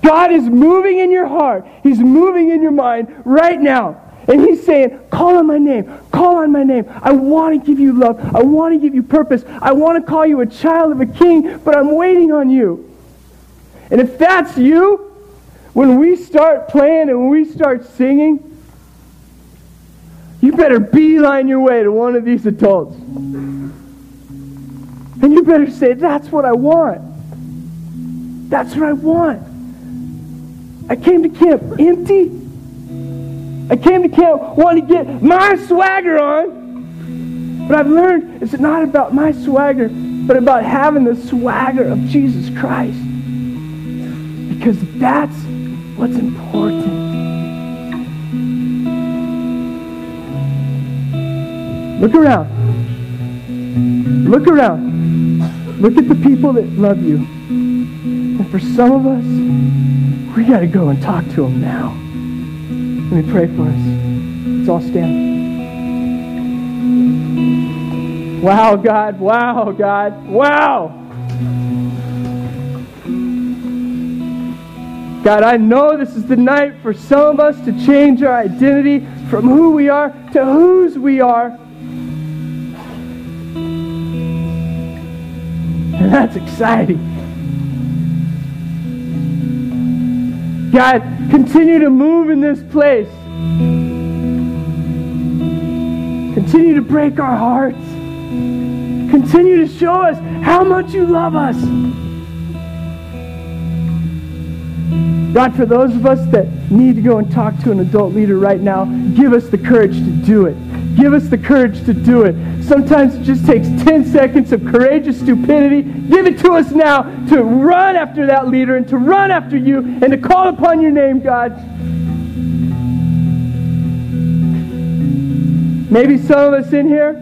God is moving in your heart. He's moving in your mind right now. And he's saying, call on my name. Call on my name. I want to give you love. I want to give you purpose. I want to call you a child of a king, but I'm waiting on you. And if that's you, when we start playing and when we start singing, you better beeline your way to one of these adults. And you better say, That's what I want. That's what I want. I came to camp empty. I came to camp wanting to get my swagger on. But I've learned it's not about my swagger, but about having the swagger of Jesus Christ. Because that's what's important. Look around. Look around. Look at the people that love you. And for some of us, we got to go and talk to them now. Let me pray for us. Let's all stand. Wow, God. Wow, God. Wow. God, I know this is the night for some of us to change our identity from who we are to whose we are. And that's exciting. God, continue to move in this place. Continue to break our hearts. Continue to show us how much you love us. God, for those of us that need to go and talk to an adult leader right now, give us the courage to do it. Give us the courage to do it. Sometimes it just takes 10 seconds of courageous stupidity. Give it to us now to run after that leader and to run after you and to call upon your name, God. Maybe some of us in here,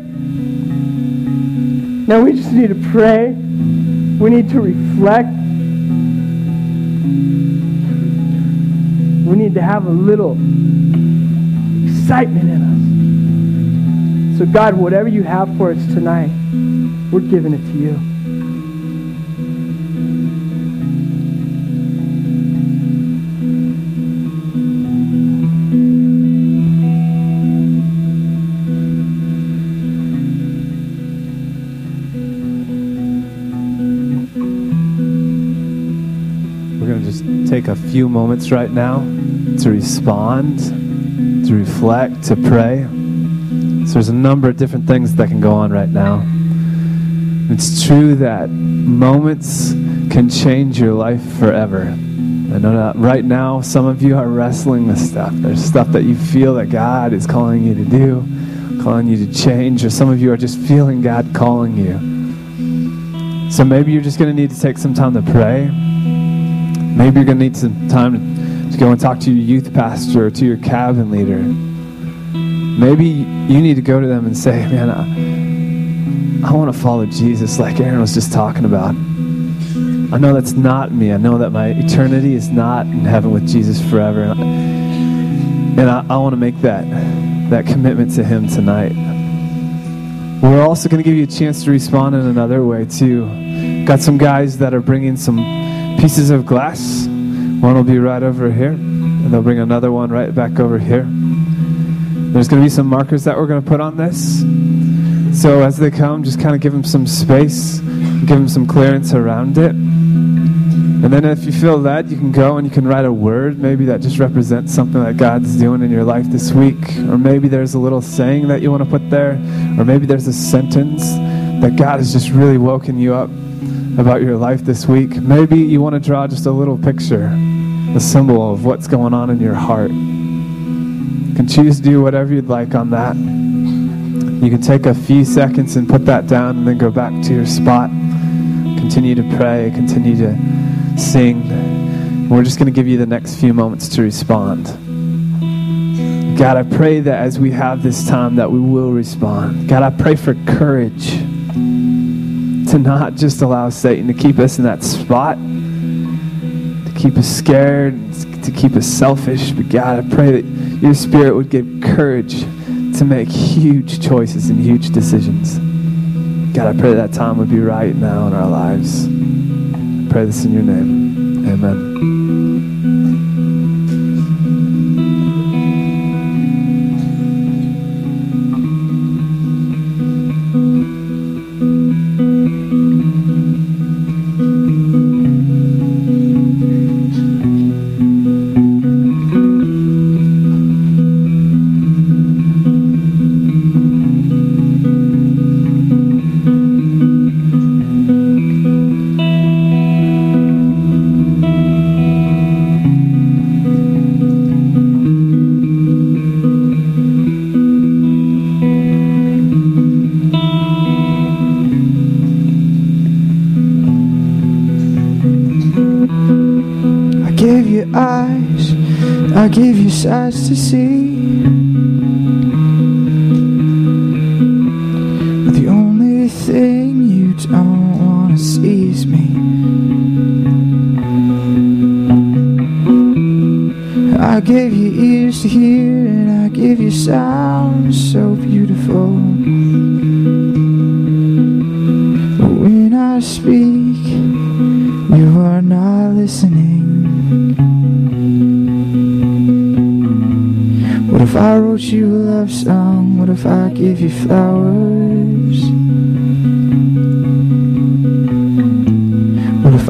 now we just need to pray. We need to reflect. We need to have a little excitement in us. So, God, whatever you have for us tonight, we're giving it to you. We're going to just take a few moments right now to respond, to reflect, to pray. So there's a number of different things that can go on right now. It's true that moments can change your life forever. I know that right now some of you are wrestling with stuff. There's stuff that you feel that God is calling you to do, calling you to change, or some of you are just feeling God calling you. So maybe you're just going to need to take some time to pray. Maybe you're going to need some time to, go and talk to your youth pastor or to your cabin leader. Maybe you need to go to them and say, man, I, I want to follow Jesus like Aaron was just talking about. I know that's not me. I know that my eternity is not in heaven with Jesus forever. And I, and I, I want to make that, that commitment to Him tonight. We're also going to give you a chance to respond in another way, too. Got some guys that are bringing some pieces of glass. One will be right over here, and they'll bring another one right back over here. There's going to be some markers that we're going to put on this. So as they come, just kind of give them some space, give them some clearance around it. And then if you feel led, you can go and you can write a word, maybe that just represents something that God's doing in your life this week. Or maybe there's a little saying that you want to put there. Or maybe there's a sentence that God has just really woken you up about your life this week. Maybe you want to draw just a little picture, a symbol of what's going on in your heart. You can choose to do whatever you'd like on that. You can take a few seconds and put that down and then go back to your spot. Continue to pray, continue to sing. We're just going to give you the next few moments to respond. God, I pray that as we have this time that we will respond. God, I pray for courage to not just allow Satan to keep us in that spot, keep us scared, to keep us selfish. But God, I pray that your spirit would give courage to make huge choices and huge decisions. God, I pray that time would be right now in our lives. I pray this in your name. Amen.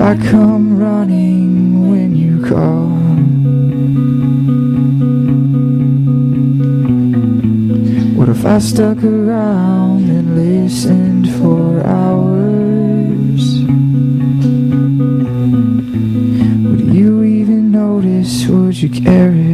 I come running when you call? What if I stuck around and listened for hours? Would you even notice? Would you care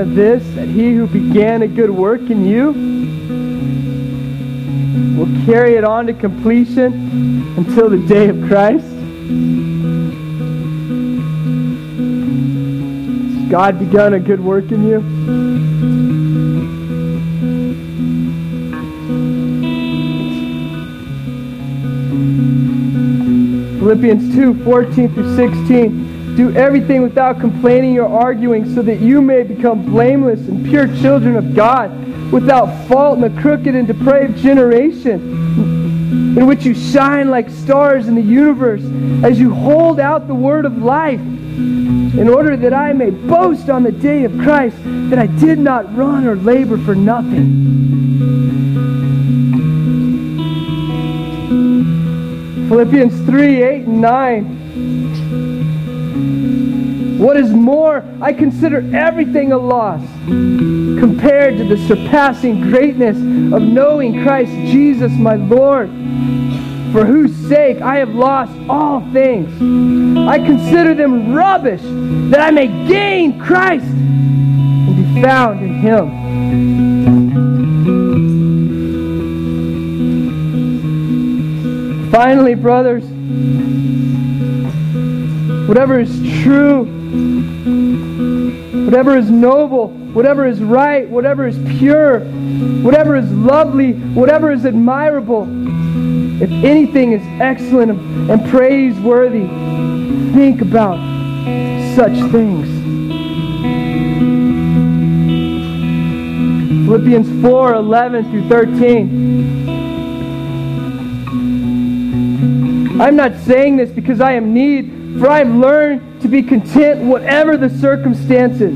of this, that he who began a good work in you will carry it on to completion until the day of Christ. Has God begun a good work in you? Philippians 2 14 through 16. Do everything without complaining or arguing, so that you may become blameless and pure children of God, without fault in a crooked and depraved generation, in which you shine like stars in the universe, as you hold out the word of life, in order that I may boast on the day of Christ that I did not run or labor for nothing. Philippians 3 8 and 9. What is more, I consider everything a loss compared to the surpassing greatness of knowing Christ Jesus my Lord, for whose sake I have lost all things. I consider them rubbish that I may gain Christ and be found in Him. Finally, brothers, whatever is true, whatever is noble, whatever is right, whatever is pure, whatever is lovely, whatever is admirable, if anything is excellent and praiseworthy, think about such things. Philippians 4 11 through 13. I'm not saying this because I am need, for I have learned be content whatever the circumstances.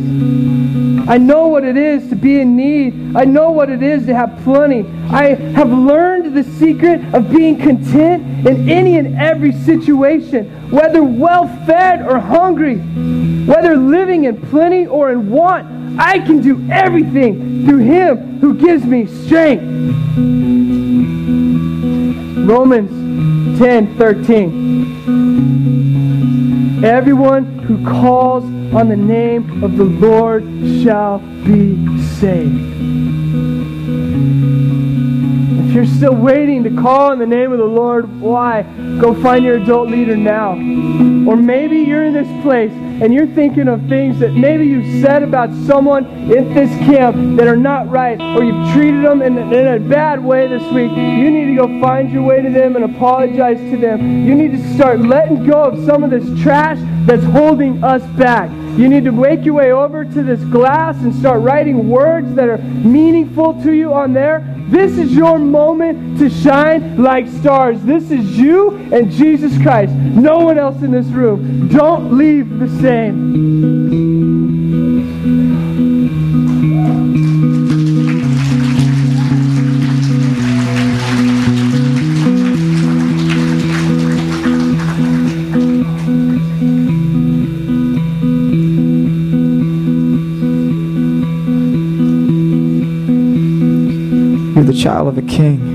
I know what it is to be in need. I know what it is to have plenty. I have learned the secret of being content in any and every situation, whether well fed or hungry, whether living in plenty or in want. I can do everything through him who gives me strength. Romans 10 13. Everyone who calls on the name of the Lord shall be saved. You're still waiting to call on the name of the Lord, why? Go find your adult leader now. Or maybe you're in this place and you're thinking of things that maybe you said about someone in this camp that are not right, or you've treated them in, in a bad way this week. You need to go find your way to them and apologize to them. You need to start letting go of some of this trash that's holding us back. You need to make your way over to this glass and start writing words that are meaningful to you on there. This is your moment to shine like stars. This is you and Jesus Christ. No one else in this room. Don't leave the same. Child of a king.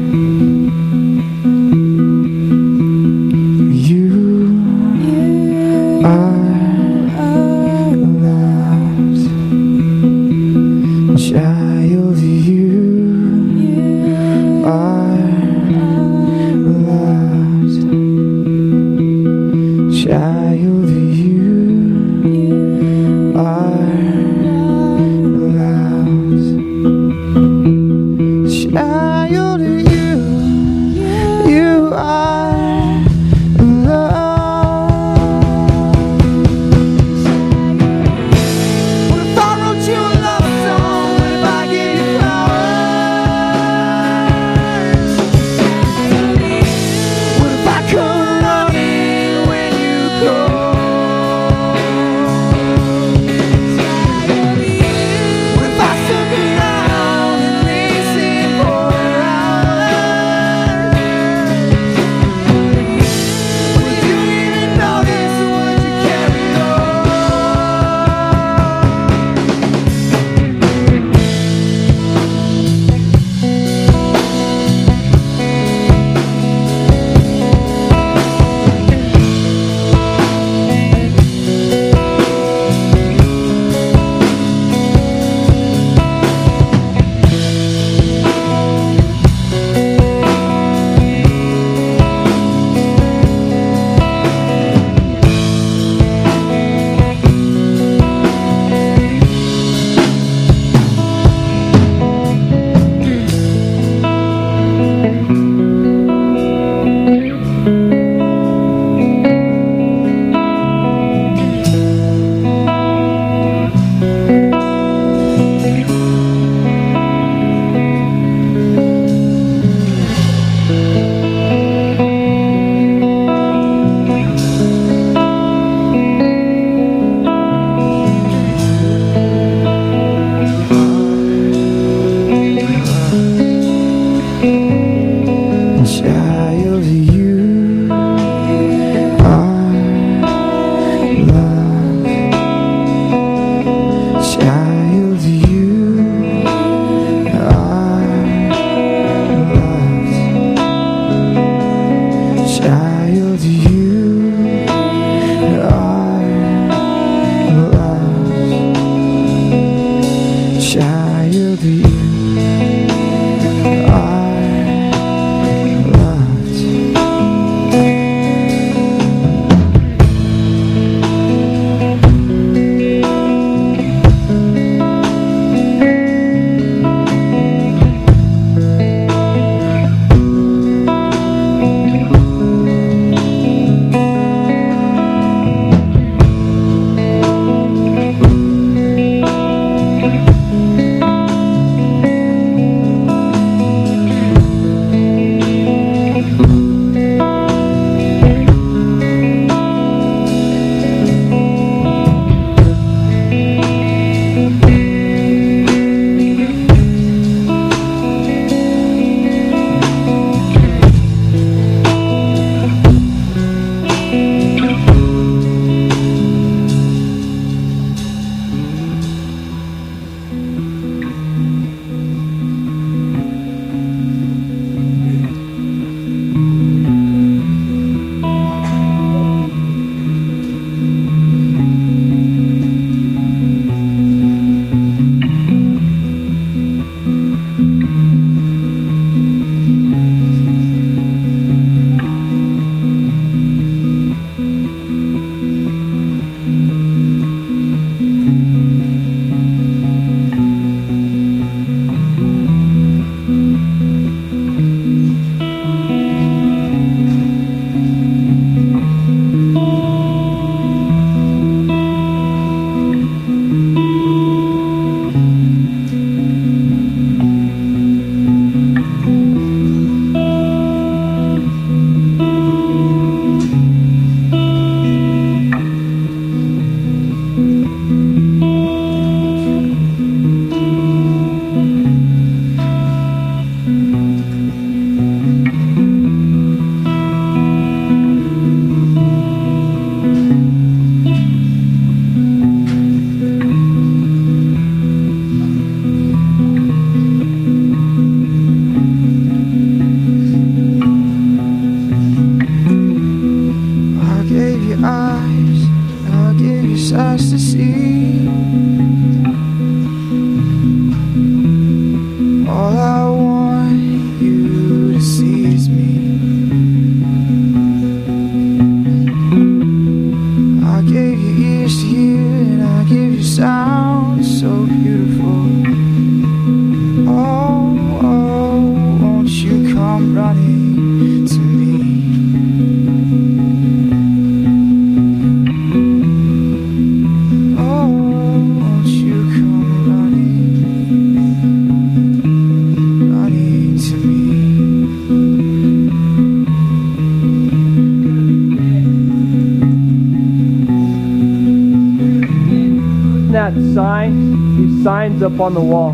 Up on the wall.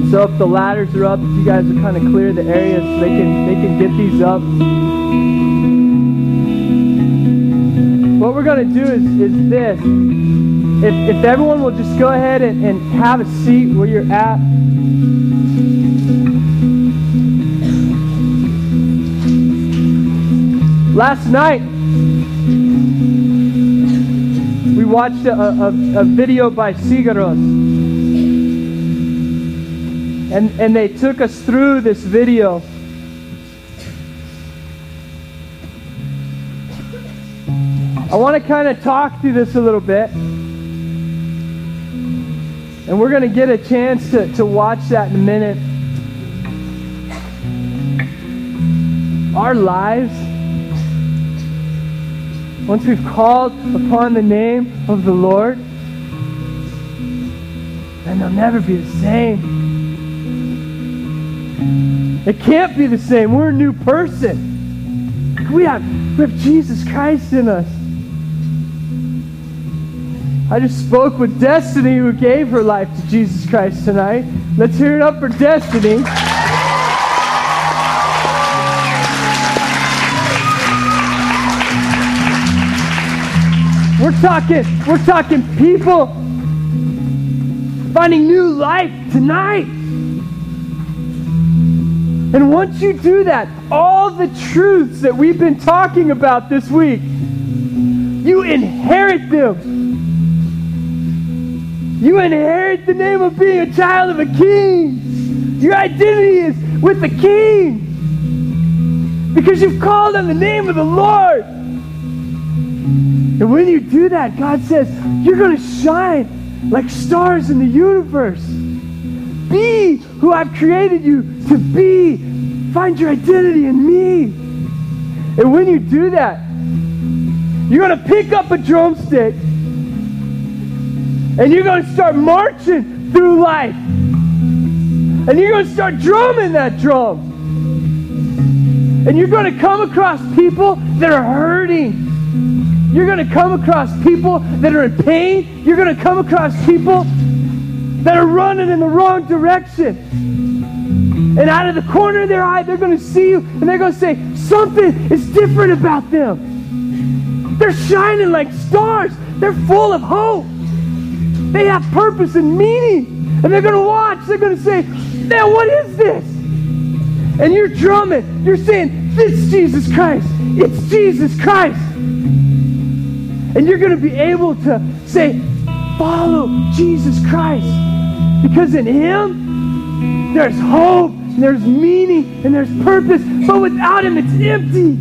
And so if the ladders are up, if you guys are kind of clear the area so they can they can get these up. What we're gonna do is, is this. If, if everyone will just go ahead and, and have a seat where you're at. Last night, watched a, a, a video by Sigur Rós. And, and they took us through this video. I want to kind of talk through this a little bit. And we're going to get a chance to, to watch that in a minute. Our lives once we've called upon the name of the Lord, then they'll never be the same. It can't be the same. We're a new person. We have, we have Jesus Christ in us. I just spoke with Destiny, who gave her life to Jesus Christ tonight. Let's hear it up for Destiny. We're talking, we're talking people finding new life tonight. And once you do that, all the truths that we've been talking about this week, you inherit them. You inherit the name of being a child of a king. Your identity is with the king. Because you've called on the name of the Lord. And when you do that, God says, you're going to shine like stars in the universe. Be who I've created you to be. Find your identity in me. And when you do that, you're going to pick up a drumstick and you're going to start marching through life. And you're going to start drumming that drum. And you're going to come across people that are hurting. You're going to come across people that are in pain. You're going to come across people that are running in the wrong direction. And out of the corner of their eye, they're going to see you and they're going to say, something is different about them. They're shining like stars. They're full of hope. They have purpose and meaning. And they're going to watch. They're going to say, man, what is this? And you're drumming. You're saying, it's Jesus Christ. It's Jesus Christ. And you're going to be able to say, follow Jesus Christ. Because in Him, there's hope, and there's meaning, and there's purpose. But without Him, it's empty.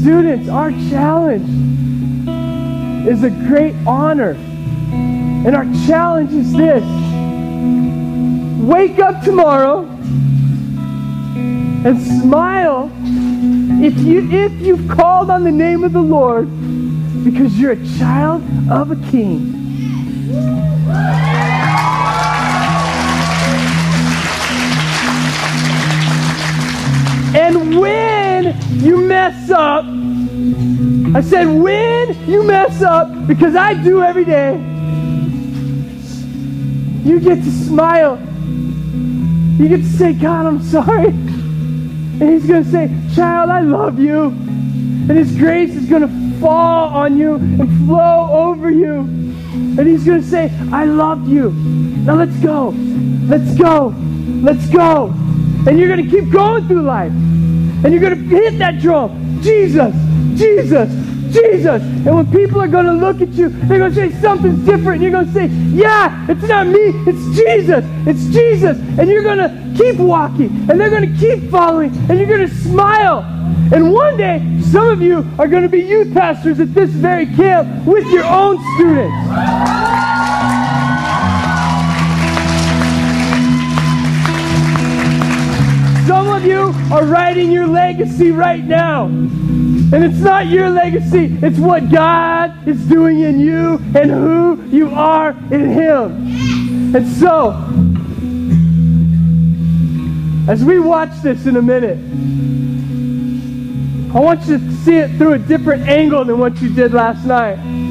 Students, our challenge is a great honor. And our challenge is this wake up tomorrow and smile if you if you've called on the name of the Lord because you're a child of a king. And when you mess up, I said when you mess up, because I do every day, you get to smile. You get to say, God, I'm sorry. And he's going to say, Child, I love you. And his grace is going to fall on you and flow over you. And he's going to say, I love you. Now let's go. Let's go. Let's go. And you're going to keep going through life. And you're going to hit that drum. Jesus, Jesus, Jesus. And when people are going to look at you, they're going to say something's different. You're going to say, yeah, it's not me. It's Jesus. It's Jesus. And you're going to keep walking. And they're going to keep following. And you're going to smile. And one day, some of you are going to be youth pastors at this very camp with your own students. Some of you are writing your legacy right now. And it's not your legacy, it's what God is doing in you and who you are in Him. And so, as we watch this in a minute, I want you to see it through a different angle than what you did last night.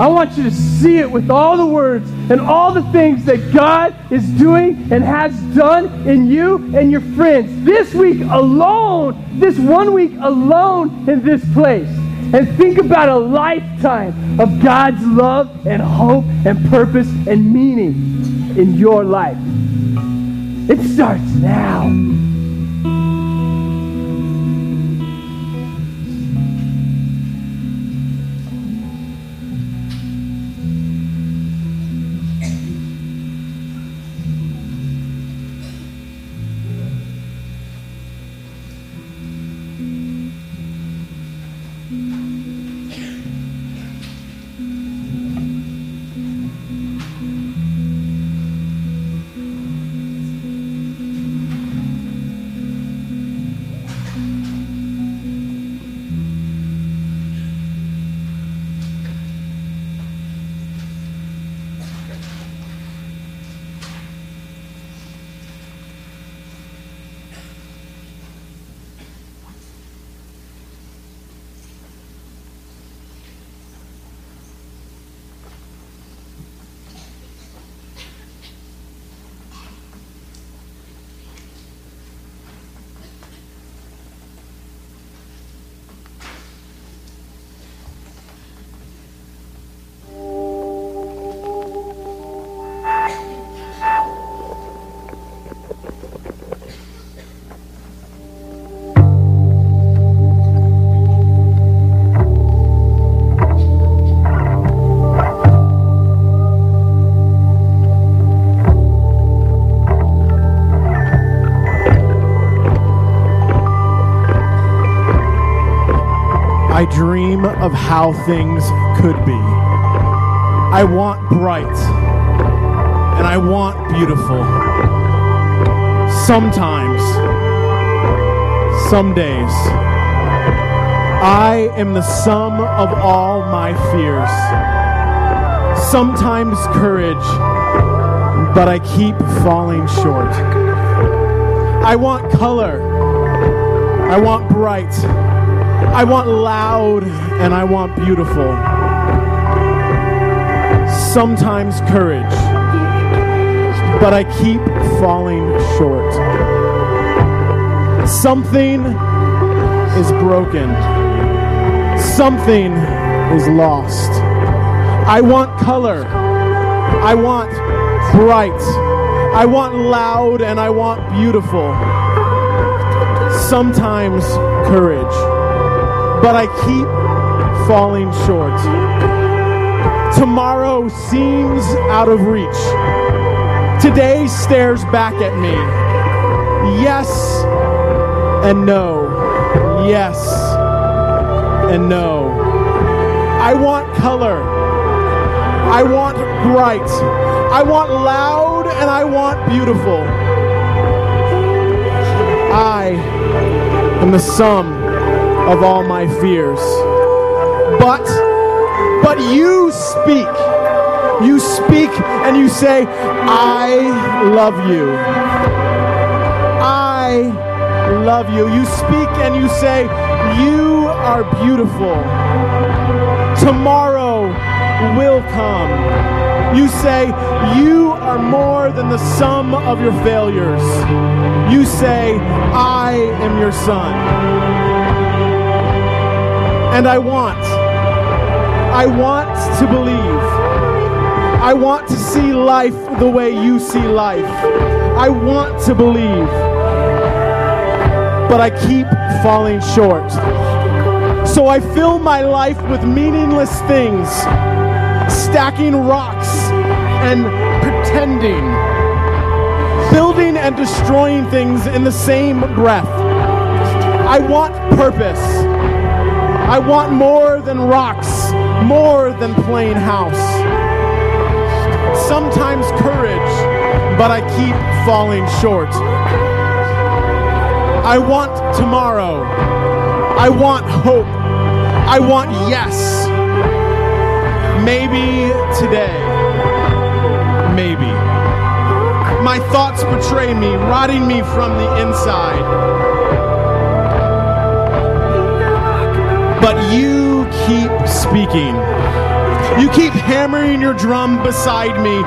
I want you to see it with all the words and all the things that God is doing and has done in you and your friends. This week alone, this one week alone in this place. And think about a lifetime of God's love and hope and purpose and meaning in your life. It starts now. I dream of how things could be. I want bright and I want beautiful. Sometimes, some days, I am the sum of all my fears. Sometimes courage, but I keep falling short. I want color. I want bright. I want loud and I want beautiful. Sometimes courage, but I keep falling short. Something is broken, something is lost. I want color, I want bright, I want loud, and I want beautiful. Sometimes courage but I keep falling short. Tomorrow seems out of reach. Today stares back at me. Yes and no. Yes and no. I want color. I want bright. I want loud and I want beautiful. I am the sum of all my fears. But, but you speak. You speak and you say, I love you. I love you. You speak and you say, You are beautiful. Tomorrow will come. You say, You are more than the sum of your failures. You say, I am your son. And I want, I want to believe. I want to see life the way you see life. I want to believe. But I keep falling short. So I fill my life with meaningless things, stacking rocks and pretending, building and destroying things in the same breath. I want purpose. I want more than rocks, more than plain house. Sometimes courage, but I keep falling short. I want tomorrow. I want hope. I want yes. Maybe today. Maybe. My thoughts betray me, rotting me from the inside. But you keep speaking. You keep hammering your drum beside me,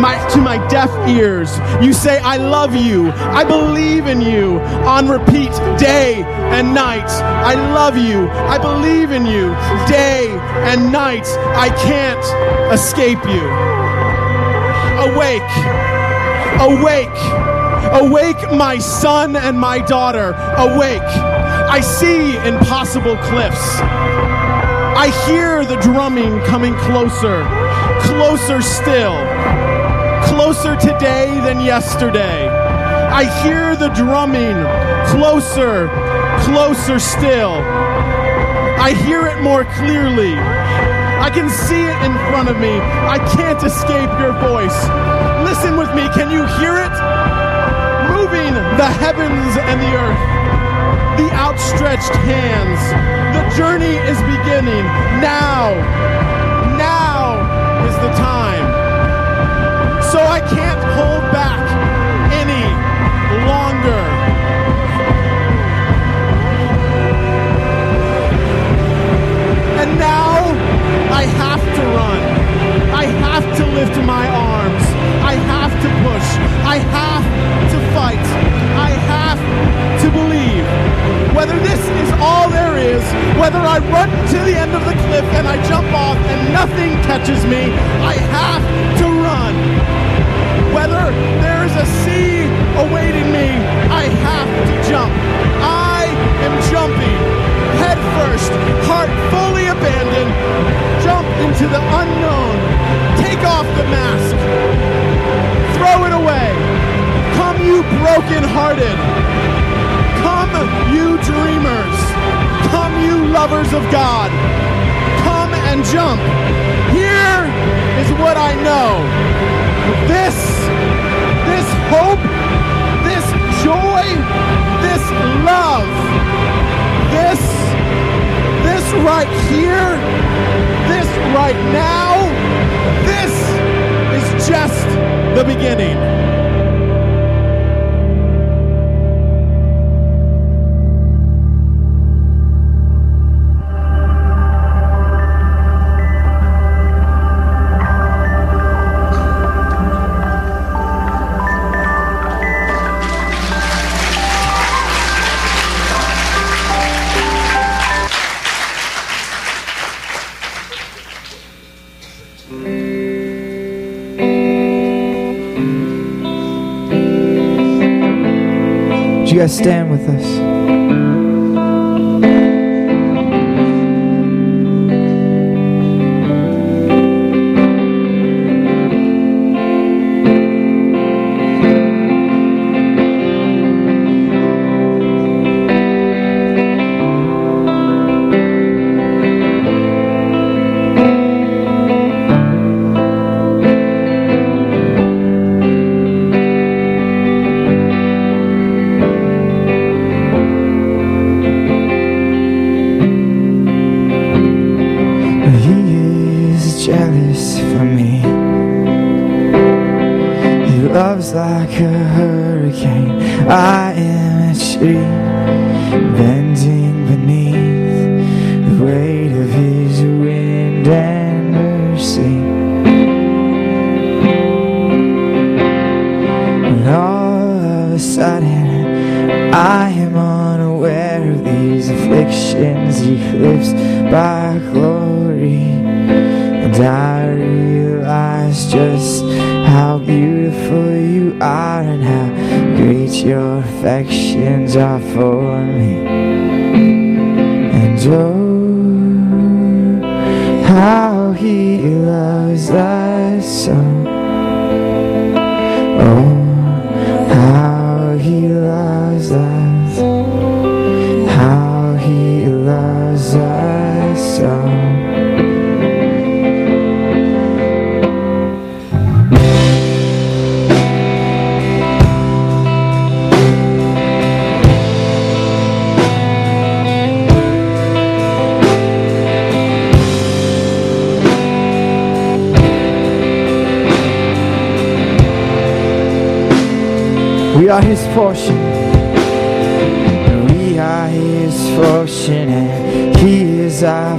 my, to my deaf ears. You say, I love you. I believe in you. On repeat, day and night. I love you. I believe in you. Day and night. I can't escape you. Awake. Awake. Awake, my son and my daughter. Awake. I see impossible cliffs. I hear the drumming coming closer, closer still, closer today than yesterday. I hear the drumming closer, closer still. I hear it more clearly. I can see it in front of me. I can't escape your voice. Listen with me. Can you hear it? Moving the heavens and the earth the outstretched hands. The journey is beginning now. Now is the time. So I can't hold back any longer. And now I have to run. I have to lift my arms. I have to push. I have to fight. I have to believe. Whether this is all there is, whether I run to the end of the cliff and I jump off and nothing catches me, I have to run. Whether there is a sea awaiting me, I have to jump. I am jumping head first, heart fully abandoned. Jump into the unknown. Take off the mask. Throw it away. Come, you broken-hearted. Come, you dreamers. Come, you lovers of God. Come and jump. Here is what I know. This, this hope, this joy, this love, this, this right here, this right now, this is just the beginning. You guys stand with us? how He loves us so. We are his portion and he is our.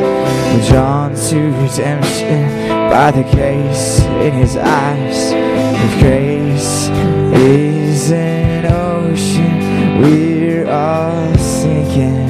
We're drawn to redemption by the grace in his eyes. If grace is an ocean, we're all sinking.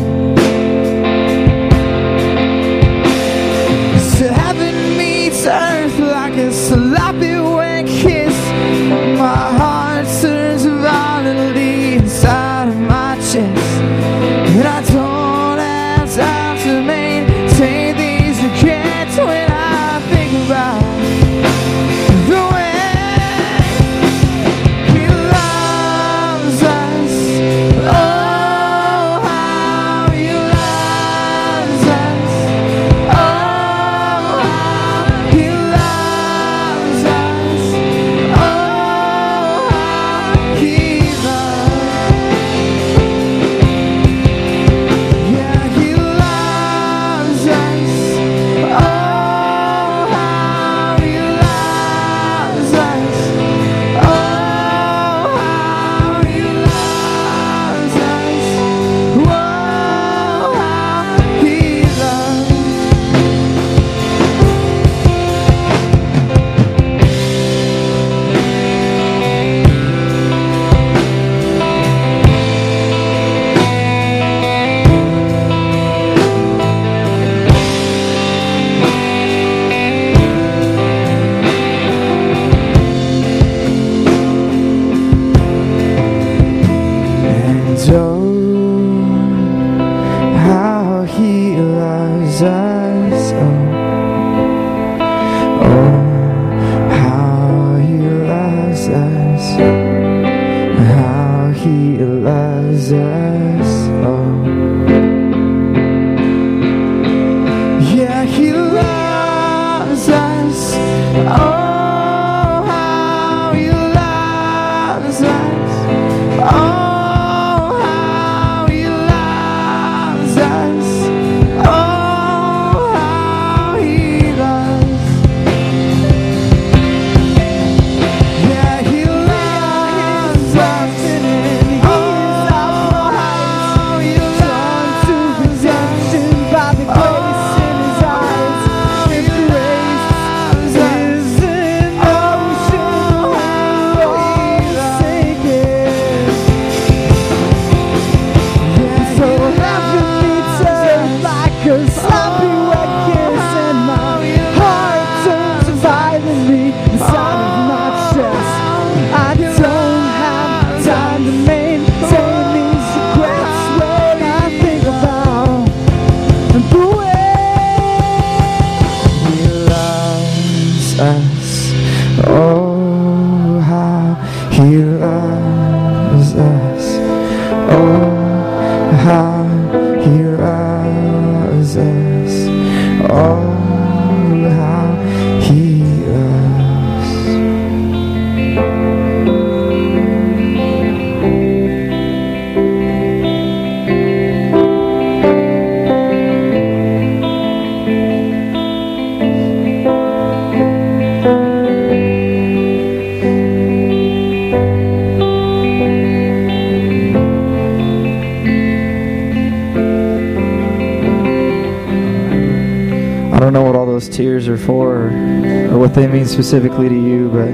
Specifically to you, but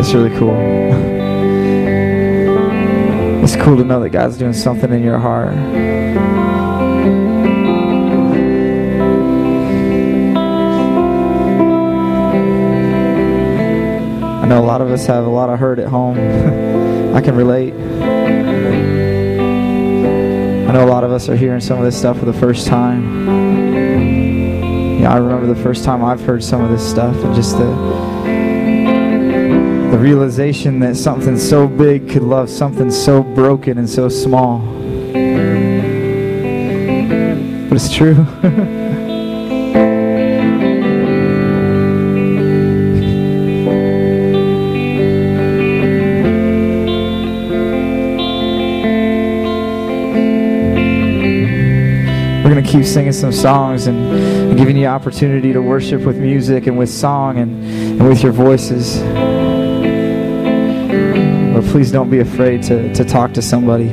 it's really cool. It's cool to know that God's doing something in your heart. I know a lot of us have a lot of hurt at home. I can relate. I know a lot of us are hearing some of this stuff for the first time. Yeah, I remember the first time I've heard some of this stuff and just the the realization that something so big could love something so broken and so small. But it's true. keep singing some songs and, and giving you opportunity to worship with music and with song and, and with your voices. But please don't be afraid to, to talk to somebody.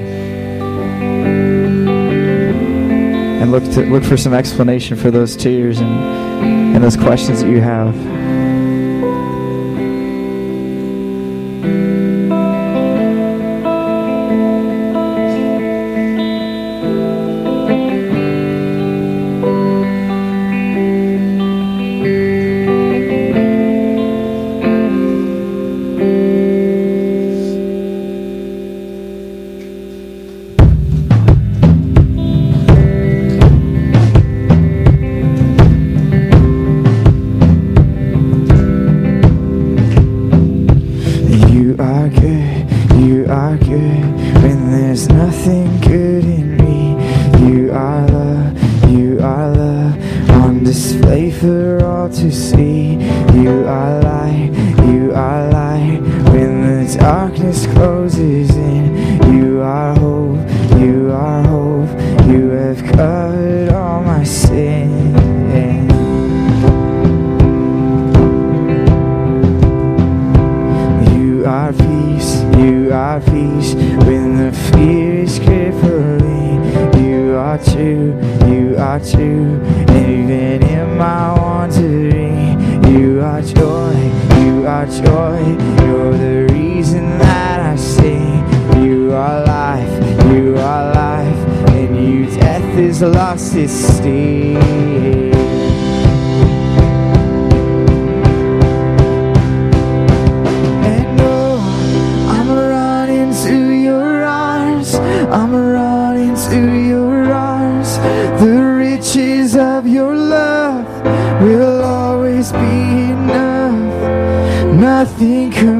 And look, to, look for some explanation for those tears and, and those questions that you have. into your arms. The riches of your love will always be enough. Nothing could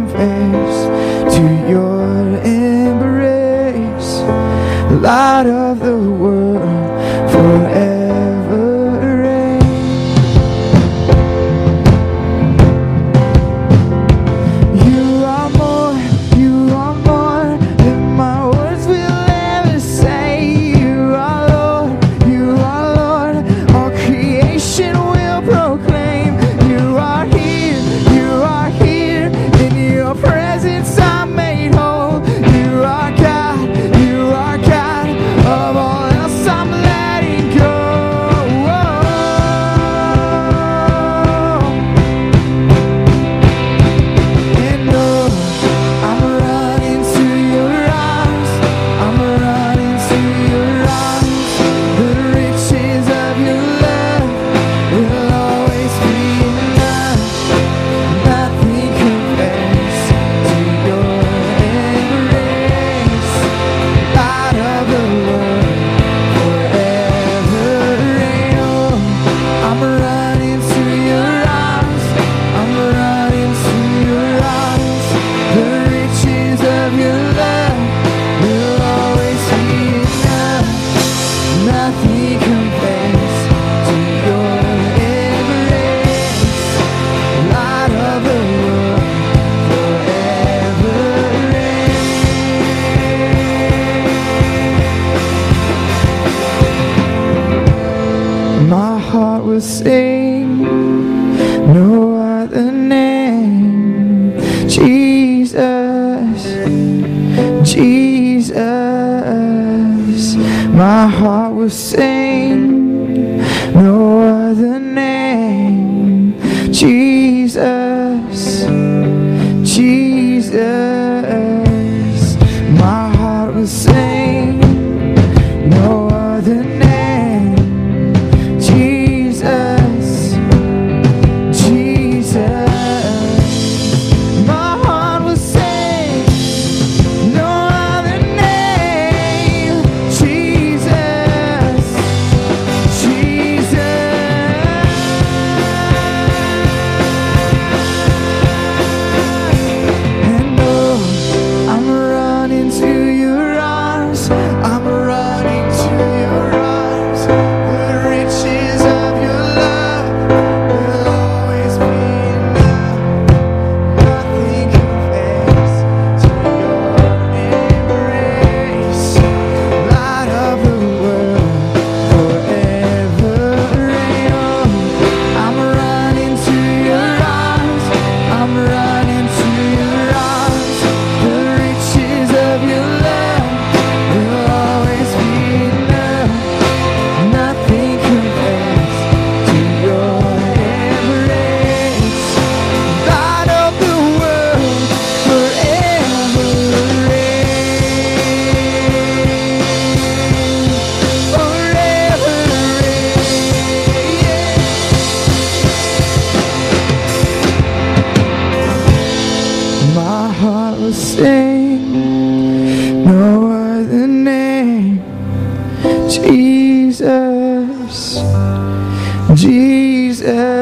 Jesus.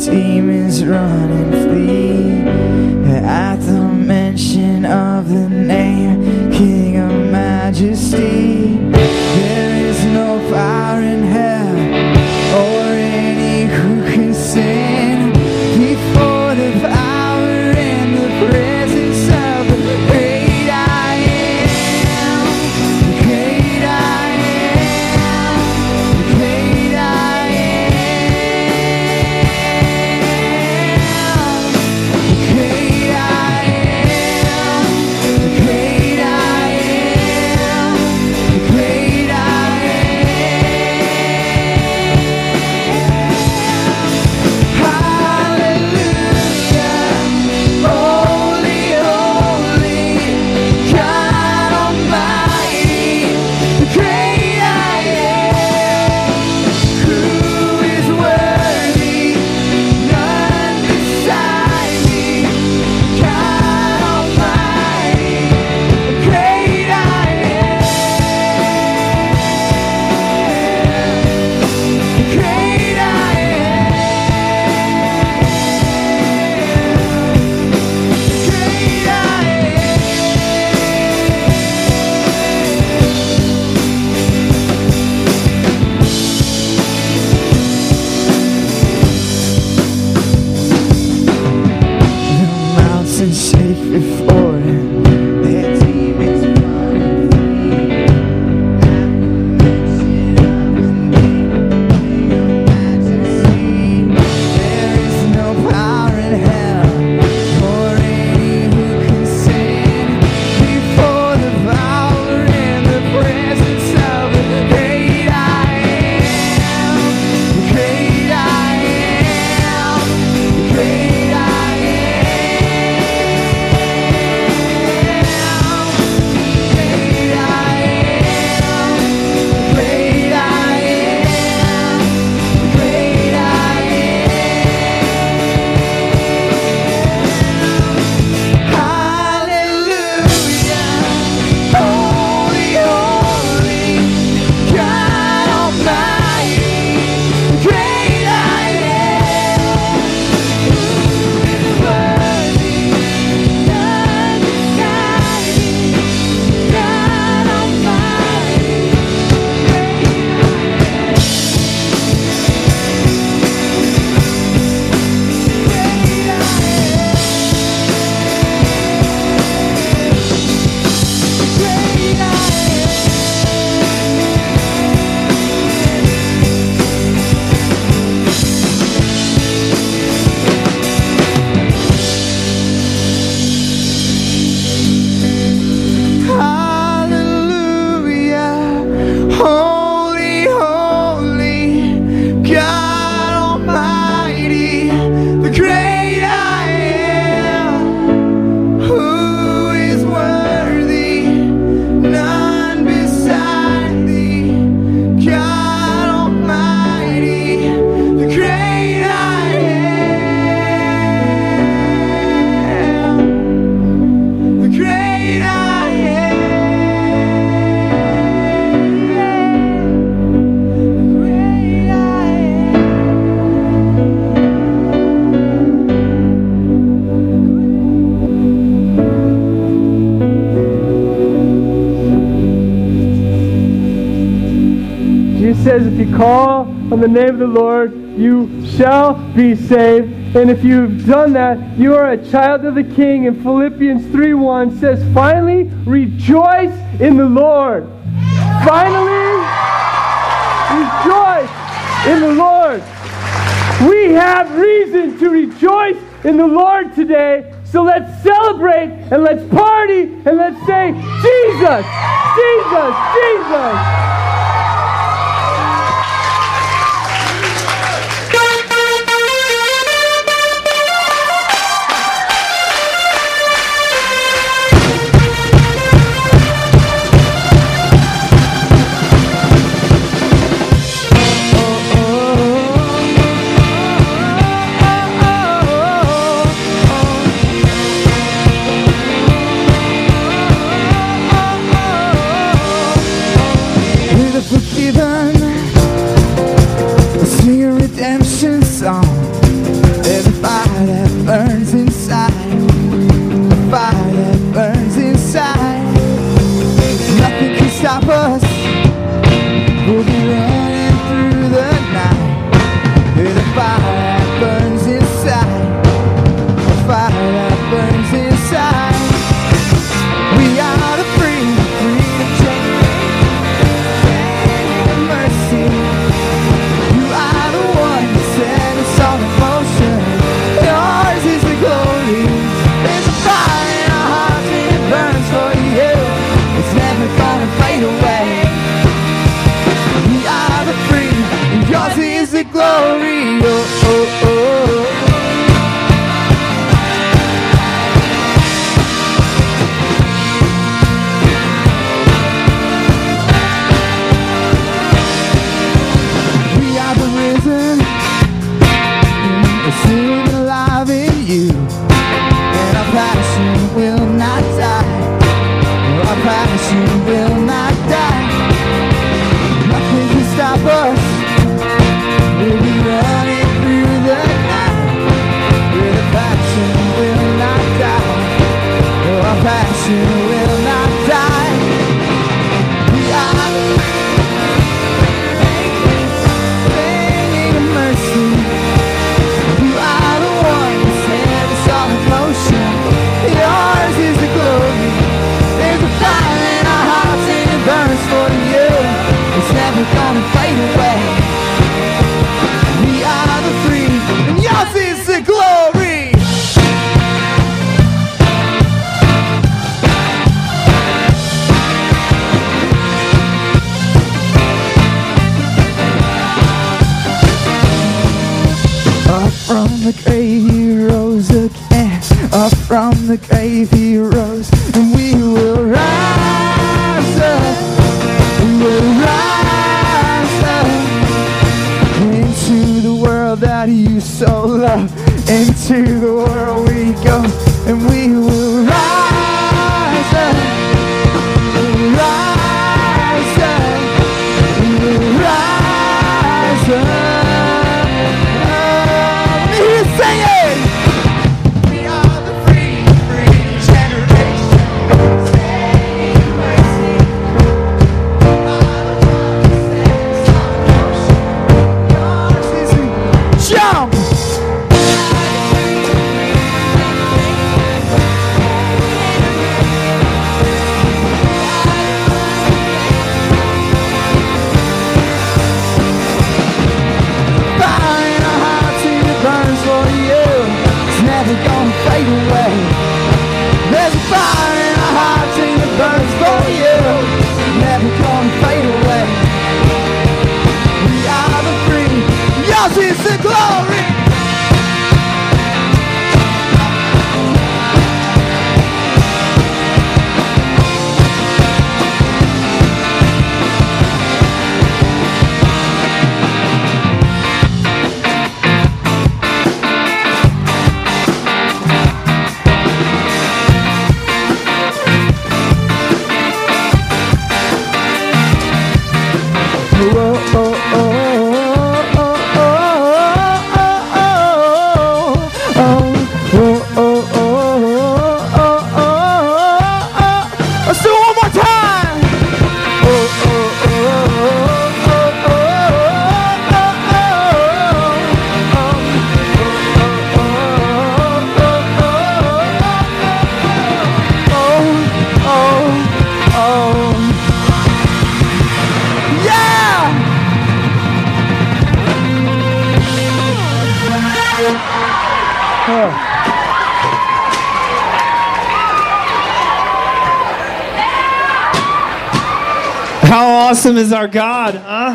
Demons run call on the name of the Lord, you shall be saved. And if you've done that, you are a child of the King. And Philippians 3:1 says, "Finally, rejoice in the Lord." Finally, rejoice in the Lord. We have reason to rejoice in the Lord today. So let's celebrate and let's party and let's say, Jesus, Jesus, Jesus. the grave he rose, and we will rise up. We will rise up into the world that you so love, into the awesome is our God, huh?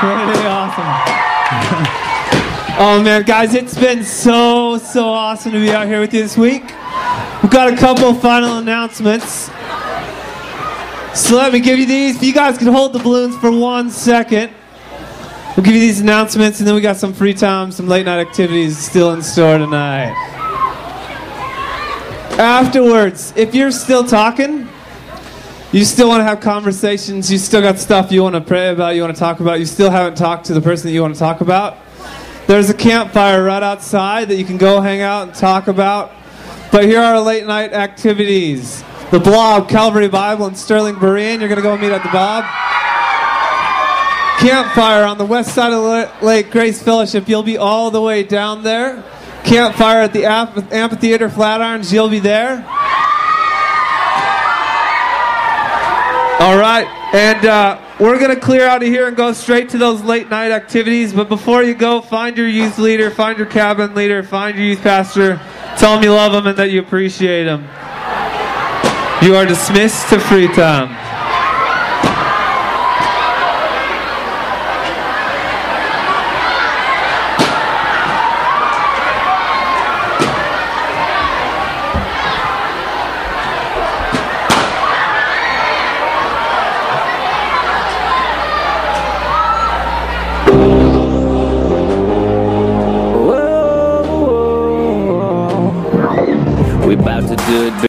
Pretty awesome. oh man, guys, it's been so, so awesome to be out here with you this week. We've got a couple final announcements. So let me give you these. If you guys can hold the balloons for one second. We'll give you these announcements, and then we got some free time, some late night activities still in store tonight. Afterwards, if you're still talking, you still want to have conversations, you still got stuff you want to pray about, you want to talk about, you still haven't talked to the person that you want to talk about, there's a campfire right outside that you can go hang out and talk about. But here are late night activities. The Blob, Calvary Bible, and Sterling Berean. You're going to go meet at the Bob. Campfire on the west side of Lake Grace Fellowship. You'll be all the way down there. Campfire at the Amphitheater Flatirons. You'll be there. All right, and uh, we're gonna clear out of here and go straight to those late night activities. But before you go, find your youth leader, find your cabin leader, find your youth pastor. Tell them you love them and that you appreciate them. You are dismissed to free time. We